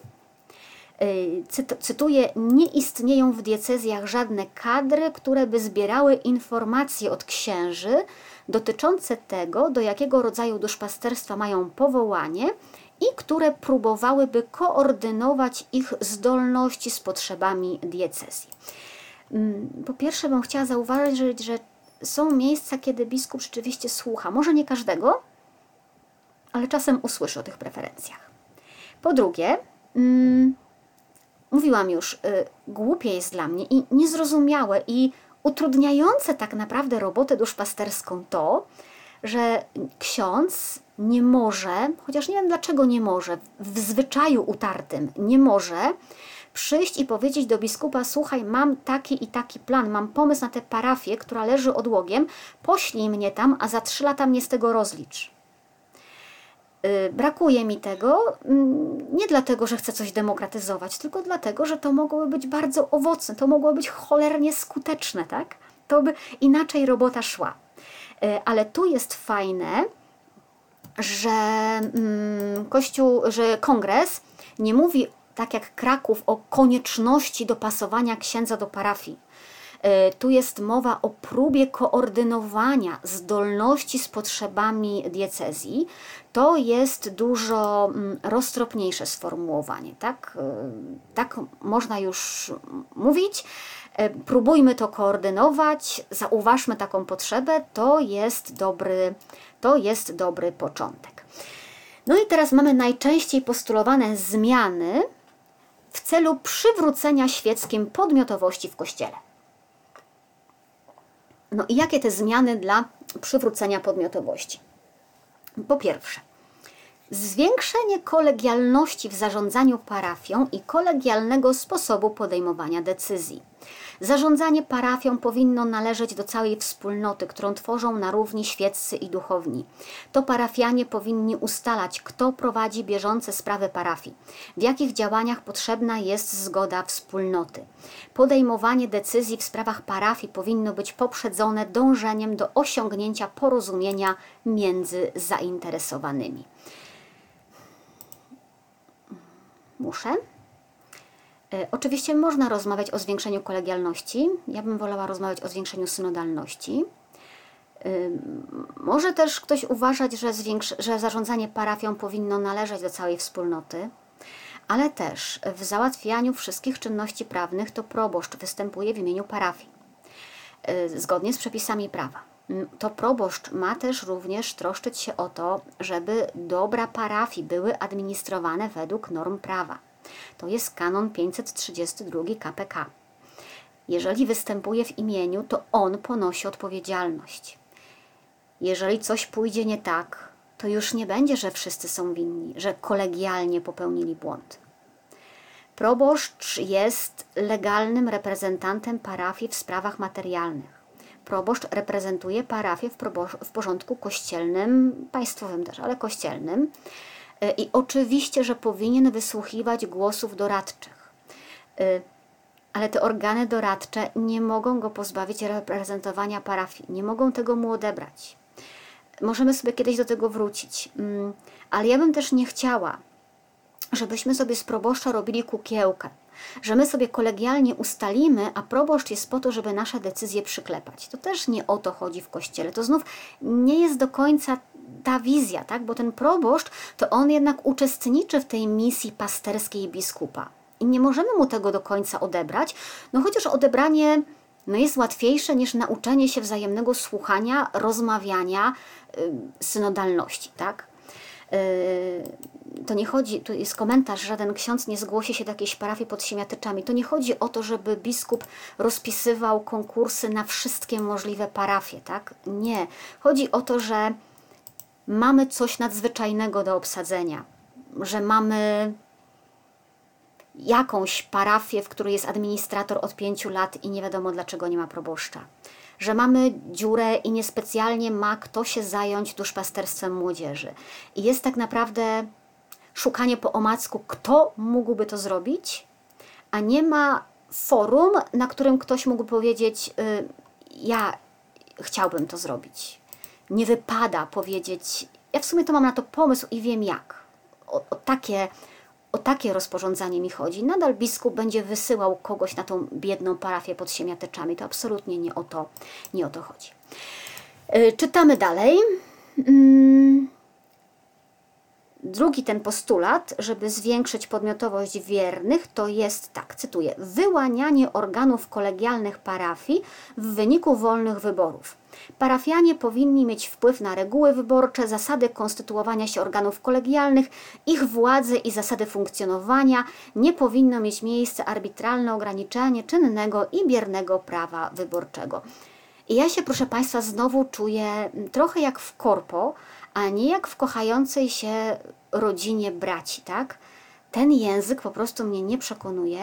E, cytuję, nie istnieją w diecezjach żadne kadry, które by zbierały informacje od księży dotyczące tego, do jakiego rodzaju duszpasterstwa mają powołanie i które próbowałyby koordynować ich zdolności z potrzebami diecezji. Mm, po pierwsze bym chciała zauważyć, że są miejsca, kiedy biskup rzeczywiście słucha. Może nie każdego, ale czasem usłyszy o tych preferencjach. Po drugie, mm, mówiłam już, y, głupie jest dla mnie i niezrozumiałe i utrudniające tak naprawdę robotę duszpasterską to, że ksiądz nie może, chociaż nie wiem dlaczego nie może, w zwyczaju utartym nie może przyjść i powiedzieć do biskupa: Słuchaj, mam taki i taki plan, mam pomysł na tę parafię, która leży odłogiem, poślij mnie tam, a za trzy lata mnie z tego rozlicz. Yy, brakuje mi tego yy, nie dlatego, że chcę coś demokratyzować, tylko dlatego, że to mogłoby być bardzo owocne, to mogło być cholernie skuteczne, tak? To by inaczej robota szła. Yy, ale tu jest fajne, że mm, Kościół, że kongres nie mówi tak jak Kraków, o konieczności dopasowania księdza do parafii. E, tu jest mowa o próbie koordynowania zdolności z potrzebami diecezji. To jest dużo mm, roztropniejsze sformułowanie, tak? E, tak można już mówić. E, próbujmy to koordynować, zauważmy taką potrzebę, to jest dobry, to jest dobry początek. No i teraz mamy najczęściej postulowane zmiany, w celu przywrócenia świeckim podmiotowości w Kościele. No i jakie te zmiany dla przywrócenia podmiotowości? Po pierwsze, zwiększenie kolegialności w zarządzaniu parafią i kolegialnego sposobu podejmowania decyzji. Zarządzanie parafią powinno należeć do całej wspólnoty, którą tworzą na równi świeccy i duchowni. To parafianie powinni ustalać, kto prowadzi bieżące sprawy parafii, w jakich działaniach potrzebna jest zgoda wspólnoty. Podejmowanie decyzji w sprawach parafii powinno być poprzedzone dążeniem do osiągnięcia porozumienia między zainteresowanymi. Muszę? E, oczywiście można rozmawiać o zwiększeniu kolegialności. Ja bym wolała rozmawiać o zwiększeniu synodalności. E, może też ktoś uważać, że, że zarządzanie parafią powinno należeć do całej wspólnoty, ale też w załatwianiu wszystkich czynności prawnych to proboszcz występuje w imieniu parafii, e, zgodnie z przepisami prawa. To proboszcz ma też również troszczyć się o to, żeby dobra parafii były administrowane według norm prawa. To jest kanon 532 KPK. Jeżeli występuje w imieniu, to on ponosi odpowiedzialność. Jeżeli coś pójdzie nie tak, to już nie będzie, że wszyscy są winni, że kolegialnie popełnili błąd. Proboszcz jest legalnym reprezentantem parafii w sprawach materialnych. Proboszcz reprezentuje parafię w, w porządku kościelnym, państwowym też, ale kościelnym. E, I oczywiście, że powinien wysłuchiwać głosów doradczych. E, ale te organy doradcze nie mogą go pozbawić reprezentowania parafii, nie mogą tego mu odebrać. Możemy sobie kiedyś do tego wrócić, mm, ale ja bym też nie chciała, żebyśmy sobie z proboszcza robili kukiełkę, że my sobie kolegialnie ustalimy, a proboszcz jest po to, żeby nasze decyzje przyklepać. To też nie o to chodzi w kościele. To znów nie jest do końca ta wizja, tak? bo ten proboszcz to on jednak uczestniczy w tej misji pasterskiej biskupa. I nie możemy mu tego do końca odebrać, no chociaż odebranie no jest łatwiejsze niż nauczenie się wzajemnego słuchania, rozmawiania, yy, synodalności, tak? Yy, to nie chodzi, tu jest komentarz, żaden ksiądz nie zgłosi się do jakiejś parafii pod siemiatyczami. To nie chodzi o to, żeby biskup rozpisywał konkursy na wszystkie możliwe parafie, tak? Nie. Chodzi o to, że mamy coś nadzwyczajnego do obsadzenia, że mamy jakąś parafię, w której jest administrator od pięciu lat i nie wiadomo dlaczego nie ma proboszcza. Że mamy dziurę i niespecjalnie ma kto się zająć duszpasterstwem młodzieży. I jest tak naprawdę szukanie po omacku, kto mógłby to zrobić, a nie ma forum, na którym ktoś mógł powiedzieć: y, Ja chciałbym to zrobić. Nie wypada powiedzieć: Ja w sumie to mam na to pomysł i wiem jak. O, o takie o takie rozporządzanie mi chodzi. Nadal biskup będzie wysyłał kogoś na tą biedną parafię pod siemiateczami. To absolutnie nie o to, nie o to chodzi. Yy, czytamy dalej. Yy. Drugi ten postulat, żeby zwiększyć podmiotowość wiernych, to jest tak, cytuję, wyłanianie organów kolegialnych parafii w wyniku wolnych wyborów. Parafianie powinni mieć wpływ na reguły wyborcze, zasady konstytuowania się organów kolegialnych, ich władzy i zasady funkcjonowania. Nie powinno mieć miejsca arbitralne ograniczenie czynnego i biernego prawa wyborczego. I ja się, proszę Państwa, znowu czuję trochę jak w korpo, a nie jak w kochającej się rodzinie braci, tak? Ten język po prostu mnie nie przekonuje.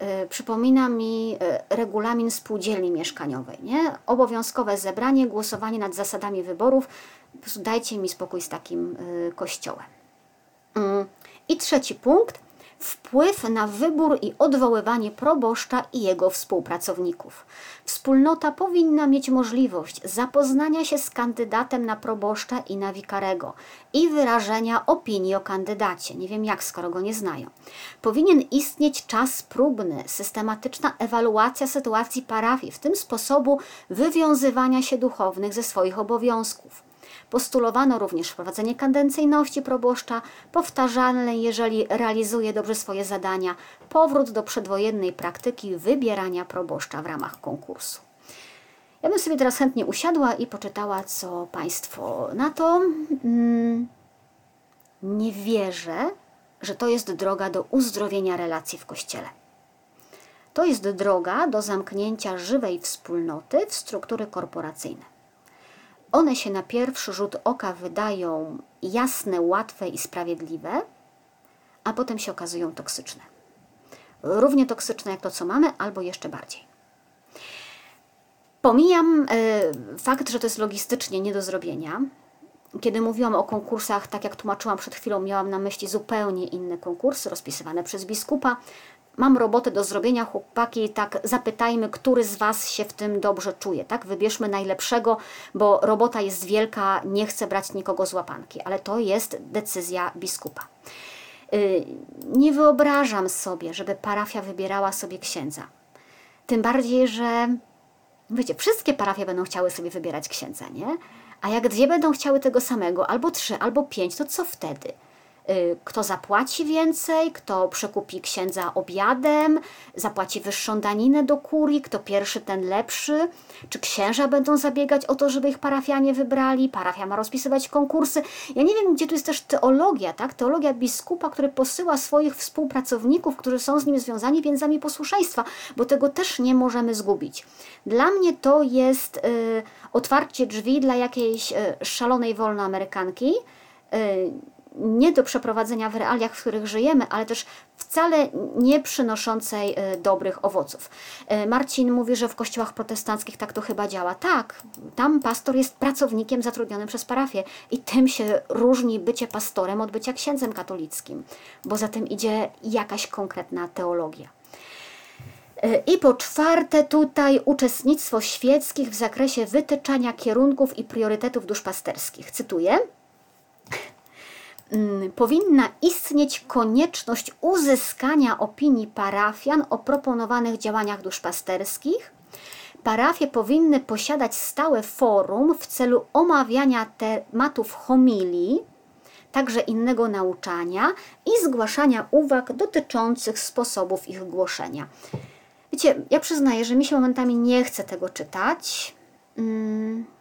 Yy, przypomina mi yy, regulamin spółdzielni mieszkaniowej, nie? Obowiązkowe zebranie, głosowanie nad zasadami wyborów. Dajcie mi spokój z takim yy, kościołem. Mm. I trzeci punkt wpływ na wybór i odwoływanie proboszcza i jego współpracowników. Wspólnota powinna mieć możliwość zapoznania się z kandydatem na proboszcza i na wikarego i wyrażenia opinii o kandydacie. Nie wiem jak, skoro go nie znają. Powinien istnieć czas próbny, systematyczna ewaluacja sytuacji parafii, w tym sposobu wywiązywania się duchownych ze swoich obowiązków. Postulowano również wprowadzenie kadencyjności proboszcza, powtarzalne, jeżeli realizuje dobrze swoje zadania, powrót do przedwojennej praktyki wybierania proboszcza w ramach konkursu. Ja bym sobie teraz chętnie usiadła i poczytała, co Państwo na to. Mm, nie wierzę, że to jest droga do uzdrowienia relacji w Kościele. To jest droga do zamknięcia żywej wspólnoty w struktury korporacyjne. One się na pierwszy rzut oka wydają jasne, łatwe i sprawiedliwe, a potem się okazują toksyczne. Równie toksyczne jak to, co mamy, albo jeszcze bardziej. Pomijam y, fakt, że to jest logistycznie nie do zrobienia. Kiedy mówiłam o konkursach, tak jak tłumaczyłam przed chwilą, miałam na myśli zupełnie inne konkursy rozpisywane przez biskupa, mam robotę do zrobienia, chłopaki, tak zapytajmy, który z Was się w tym dobrze czuje, tak? Wybierzmy najlepszego, bo robota jest wielka, nie chcę brać nikogo z łapanki, ale to jest decyzja biskupa. Y, nie wyobrażam sobie, żeby parafia wybierała sobie księdza. Tym bardziej, że wiecie, wszystkie parafie będą chciały sobie wybierać księdza, nie? A jak dwie będą chciały tego samego, albo trzy, albo pięć, to co wtedy? Y, kto zapłaci więcej, kto przekupi księdza obiadem, zapłaci wyższą daninę do kurii, kto pierwszy, ten lepszy. Czy księża będą zabiegać o to, żeby ich parafianie wybrali? Parafia ma rozpisywać konkursy. Ja nie wiem, gdzie tu jest też teologia, tak? Teologia biskupa, który posyła swoich współpracowników, którzy są z nim związani więzami posłuszeństwa, bo tego też nie możemy zgubić. Dla mnie to jest y, otwarcie drzwi dla jakiejś y, szalonej wolnoamerykanki, y, nie do przeprowadzenia w realiach, w których żyjemy, ale też wcale nie przynoszącej e, dobrych owoców. E, Marcin mówi, że w kościołach protestanckich tak to chyba działa. Tak, tam pastor jest pracownikiem zatrudnionym przez parafię i tym się różni bycie pastorem od bycia księdzem katolickim, bo za tym idzie jakaś konkretna teologia. E, I po czwarte, tutaj uczestnictwo świeckich w zakresie wytyczania kierunków i priorytetów duszpasterskich. Cytuję. Mm, powinna istnieć konieczność uzyskania opinii parafian o proponowanych działaniach duszpasterskich. Parafie powinny posiadać stałe forum w celu omawiania tematów homilii, także innego nauczania i zgłaszania uwag dotyczących sposobów ich głoszenia. Wiecie, ja przyznaję, że mi się momentami nie chce tego czytać. Hmm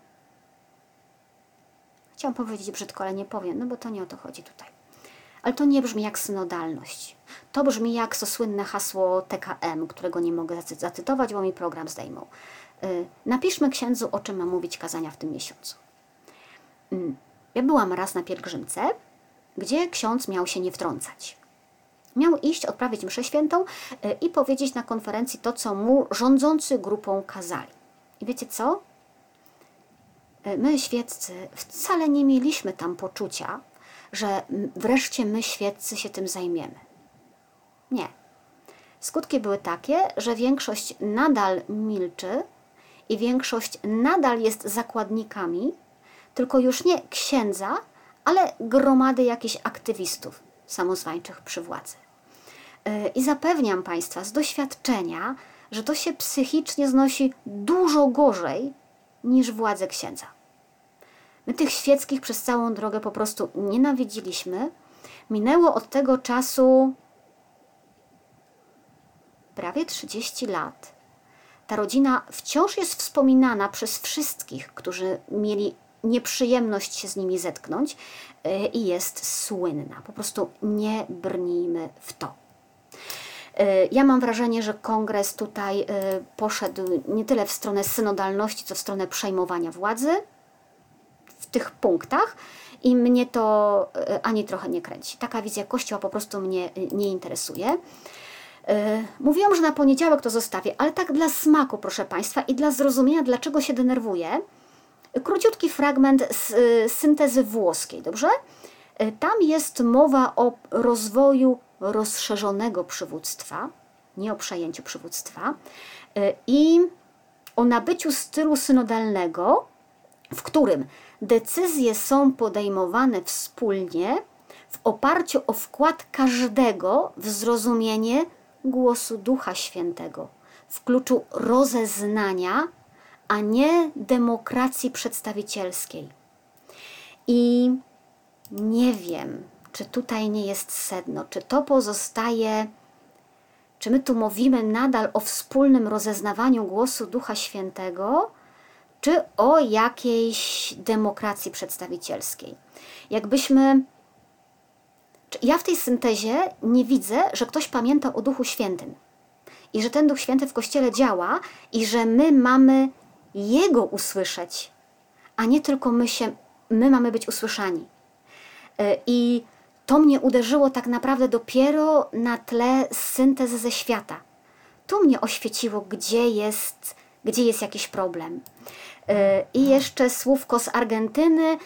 Chciałam powiedzieć brzydko, ale nie powiem, no bo to nie o to chodzi tutaj. Ale to nie brzmi jak synodalność. To brzmi jak to słynne hasło TKM, którego nie mogę zacytować, bo mi program zdejmą. Y, napiszmy księdzu, o czym ma mówić kazania w tym miesiącu. Mm, ja byłam raz na pielgrzymce, gdzie ksiądz miał się nie wtrącać. Miał iść, odprawić mszę świętą y, i powiedzieć na konferencji to, co mu rządzący grupą kazali. I wiecie co? E, my, świeccy, wcale nie mieliśmy tam poczucia, że wreszcie my, świeccy, się tym zajmiemy. Nie. Skutki były takie, że większość nadal milczy i większość nadal jest zakładnikami, tylko już nie księdza, ale gromady jakichś aktywistów samozwańczych przy władzy. E, I zapewniam Państwa z doświadczenia, że to się psychicznie znosi dużo gorzej niż władzę księdza. My tych świeckich przez całą drogę po prostu nienawidziliśmy. Minęło od tego czasu prawie 30 lat. Ta rodzina wciąż jest wspominana przez wszystkich, którzy mieli nieprzyjemność się z nimi zetknąć y, i jest słynna. Po prostu nie brnijmy w to. Y, ja mam wrażenie, że kongres tutaj y, poszedł nie tyle w stronę synodalności, co w stronę przejmowania władzy w tych punktach i mnie to y, ani trochę nie kręci. Taka wizja Kościoła po prostu mnie nie interesuje. Mówiłam, że na poniedziałek to zostawię, ale tak dla smaku, proszę Państwa, i dla zrozumienia, dlaczego się denerwuję. Króciutki fragment z syntezy włoskiej, dobrze? Tam jest mowa o rozwoju rozszerzonego przywództwa, nie o przejęciu przywództwa, y, i o nabyciu stylu synodalnego, w którym decyzje są podejmowane wspólnie w oparciu o wkład każdego w zrozumienie głosu Ducha Świętego, w kluczu rozeznania, a nie demokracji przedstawicielskiej. I nie wiem, czy tutaj nie jest sedno, czy to pozostaje, czy my tu mówimy nadal o wspólnym rozeznawaniu głosu Ducha Świętego, czy o jakiejś demokracji przedstawicielskiej. Jakbyśmy. Ja w tej syntezie nie widzę, że ktoś pamięta o Duchu Świętym i że ten Duch Święty w Kościele działa i że my mamy Jego usłyszeć, a nie tylko my, się, my mamy być usłyszani. E, I to mnie uderzyło tak naprawdę dopiero na tle syntezy ze świata. Tu mnie oświeciło, gdzie jest, gdzie jest jakiś problem. E, I jeszcze słówko z Argentyny. E,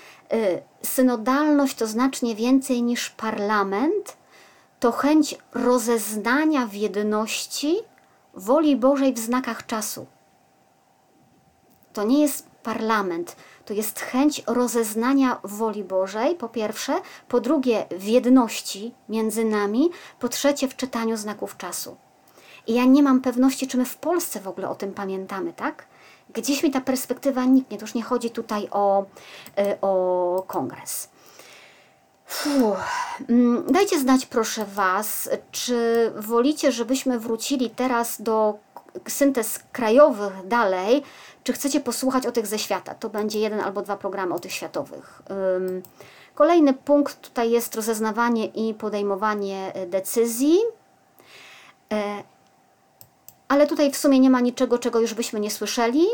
synodalność to znacznie więcej niż parlament. To chęć rozeznania w jedności woli Bożej w znakach czasu. To nie jest parlament, to jest chęć rozeznania woli Bożej, po pierwsze, po drugie w jedności między nami, po trzecie w czytaniu znaków czasu. I ja nie mam pewności, czy my w Polsce w ogóle o tym pamiętamy, tak? Gdzieś mi ta perspektywa niknie, to już nie chodzi tutaj o, y, o kongres. Fuh. Mm, dajcie znać proszę Was, czy wolicie, żebyśmy wrócili teraz do syntez krajowych dalej, czy chcecie posłuchać o tych ze świata. To będzie jeden albo dwa programy o tych światowych. Kolejny punkt tutaj jest rozeznawanie i podejmowanie e, decyzji. E, ale tutaj w sumie nie ma niczego, czego już byśmy nie słyszeli.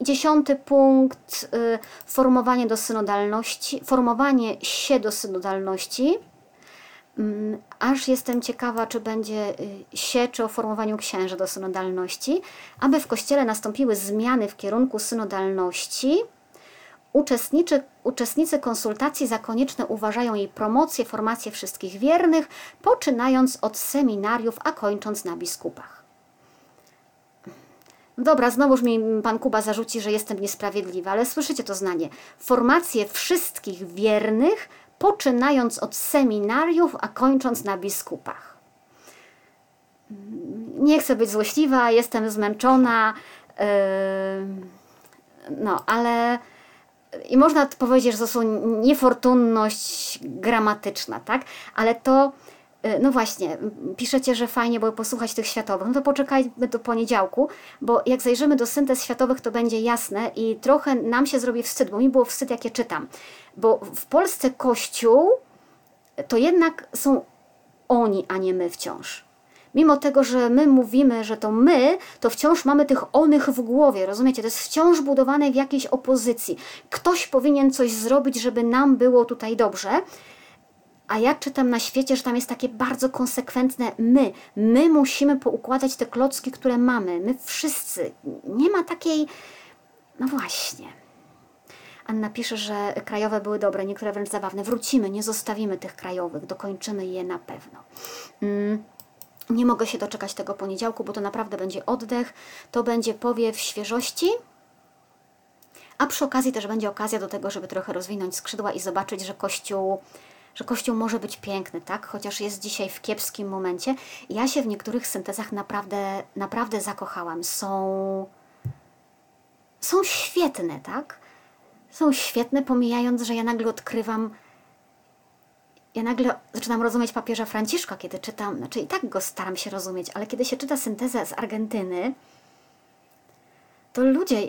Dziesiąty punkt, y, formowanie do synodalności, formowanie się do synodalności. Mm, aż jestem ciekawa, czy będzie y, się, czy o formowaniu księży do synodalności, aby w Kościele nastąpiły zmiany w kierunku synodalności. Uczestniczy, uczestnicy konsultacji za konieczne uważają jej promocję, formację wszystkich wiernych, poczynając od seminariów, a kończąc na biskupach. Dobra, znowuż mi pan Kuba zarzuci, że jestem niesprawiedliwa, ale słyszycie to znanie. Formację wszystkich wiernych, poczynając od seminariów, a kończąc na biskupach. Nie chcę być złośliwa, jestem zmęczona, yy, no ale i można powiedzieć, że to są niefortunność gramatyczna, tak? Ale to no właśnie, piszecie, że fajnie było posłuchać tych światowych. No to poczekajmy do poniedziałku, bo jak zajrzymy do syntez światowych, to będzie jasne i trochę nam się zrobi wstyd, bo mi było wstyd, jak je czytam. Bo w Polsce Kościół to jednak są oni, a nie my wciąż. Mimo tego, że my mówimy, że to my, to wciąż mamy tych onych w głowie, rozumiecie? To jest wciąż budowane w jakiejś opozycji. Ktoś powinien coś zrobić, żeby nam było tutaj dobrze. A ja czytam na świecie, że tam jest takie bardzo konsekwentne my. My musimy poukładać te klocki, które mamy. My wszyscy. Nie ma takiej. No właśnie. Anna pisze, że krajowe były dobre, niektóre wręcz zabawne. Wrócimy, nie zostawimy tych krajowych, dokończymy je na pewno. Mm. Nie mogę się doczekać tego poniedziałku, bo to naprawdę będzie oddech, to będzie powiew świeżości, a przy okazji też będzie okazja do tego, żeby trochę rozwinąć skrzydła i zobaczyć, że Kościół że Kościół może być piękny, tak? Chociaż jest dzisiaj w kiepskim momencie. Ja się w niektórych syntezach naprawdę, naprawdę zakochałam. Są, są świetne, tak? Są świetne, pomijając, że ja nagle odkrywam ja nagle zaczynam rozumieć papieża Franciszka, kiedy czytam, znaczy i tak go staram się rozumieć, ale kiedy się czyta syntezę z Argentyny, to ludzie,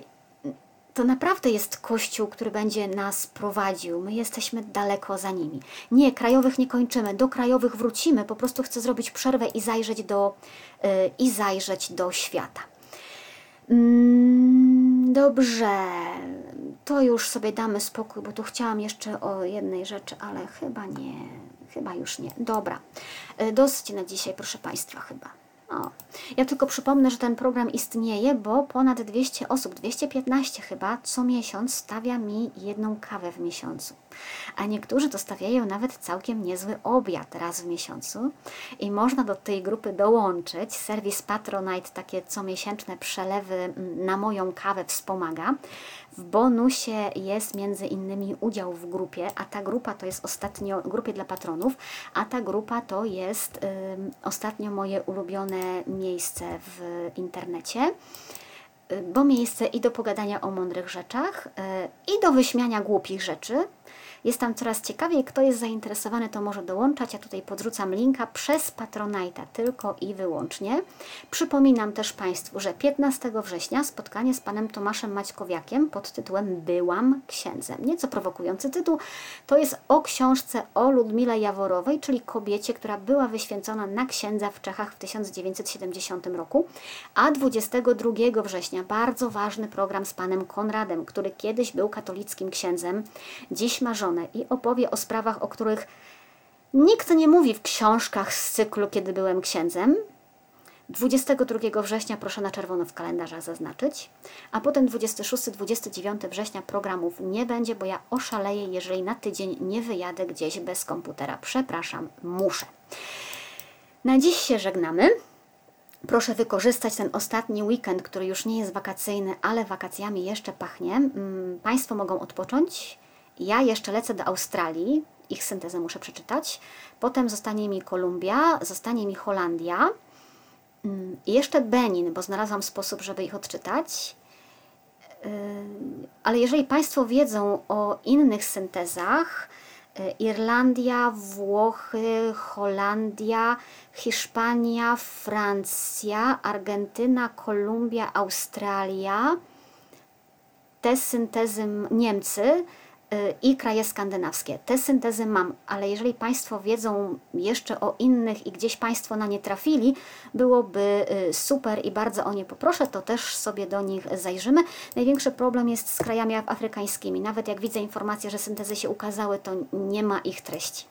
to naprawdę jest Kościół, który będzie nas prowadził. My jesteśmy daleko za nimi. Nie, krajowych nie kończymy, do krajowych wrócimy. Po prostu chcę zrobić przerwę i zajrzeć do, yy, i zajrzeć do świata. Mm, dobrze, to już sobie damy spokój, bo tu chciałam jeszcze o jednej rzeczy, ale chyba nie, chyba już nie. Dobra, yy, dosyć na dzisiaj, proszę Państwa, chyba. O. Ja tylko przypomnę, że ten program istnieje, bo ponad 200 osób, 215 chyba, co miesiąc stawia mi jedną kawę w miesiącu. A niektórzy dostawiają nawet całkiem niezły obiad raz w miesiącu i można do tej grupy dołączyć. Serwis Patronite takie comiesięczne przelewy mm, na moją kawę wspomaga. W bonusie jest między innymi udział w grupie, a ta grupa to jest ostatnio, grupie dla patronów, a ta grupa to jest y, ostatnio moje ulubione miejsce w internecie. Y, bo miejsce i do pogadania o mądrych rzeczach, y, i do wyśmiania głupich rzeczy, jest tam coraz ciekawiej. Kto jest zainteresowany, to może dołączać. Ja tutaj podrzucam linka przez Patronite'a tylko i wyłącznie. Przypominam też Państwu, że 15 września spotkanie z panem Tomaszem Maćkowiakiem pod tytułem Byłam księdzem. Nieco prowokujący tytuł. To jest o książce o Ludmile Jaworowej, czyli kobiecie, która była wyświęcona na księdza w Czechach w 1970 roku. A 22 września bardzo ważny program z panem Konradem, który kiedyś był katolickim księdzem, dziś ma żonę i opowie o sprawach, o których nikt nie mówi w książkach z cyklu Kiedy byłem księdzem. 22 września proszę na czerwono w kalendarzach zaznaczyć, a potem 26-29 września programów nie będzie, bo ja oszaleję, jeżeli na tydzień nie wyjadę gdzieś bez komputera. Przepraszam, muszę. Na dziś się żegnamy. Proszę wykorzystać ten ostatni weekend, który już nie jest wakacyjny, ale wakacjami jeszcze pachnie. Mm, państwo mogą odpocząć ja jeszcze lecę do Australii, ich syntezę muszę przeczytać. Potem zostanie mi Kolumbia, zostanie mi Holandia. Mm, I jeszcze Benin, bo znalazłam sposób, żeby ich odczytać. Ale jeżeli Państwo wiedzą o innych syntezach, y, Irlandia, Włochy, Holandia, Hiszpania, Francja, Argentyna, Kolumbia, Australia, te syntezy Niemcy, i kraje skandynawskie. Te syntezy mam, ale jeżeli Państwo wiedzą jeszcze o innych i gdzieś Państwo na nie trafili, byłoby y, super i bardzo o nie poproszę, to też sobie do nich zajrzymy. Największy problem jest z krajami afrykańskimi. Nawet jak widzę informacje, że syntezy się ukazały, to nie ma ich treści.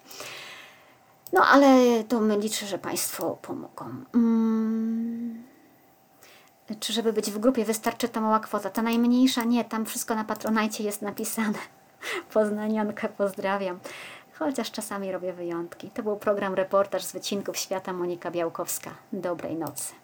No ale to my liczę, że Państwo pomogą. Hmm. Czy żeby być w grupie wystarczy ta mała kwota? Ta najmniejsza? Nie, tam wszystko na Patronajcie jest napisane. Poznaniankę pozdrawiam. Chociaż czasami robię wyjątki. To był program Reportaż z wycinków świata Monika Białkowska. Dobrej nocy.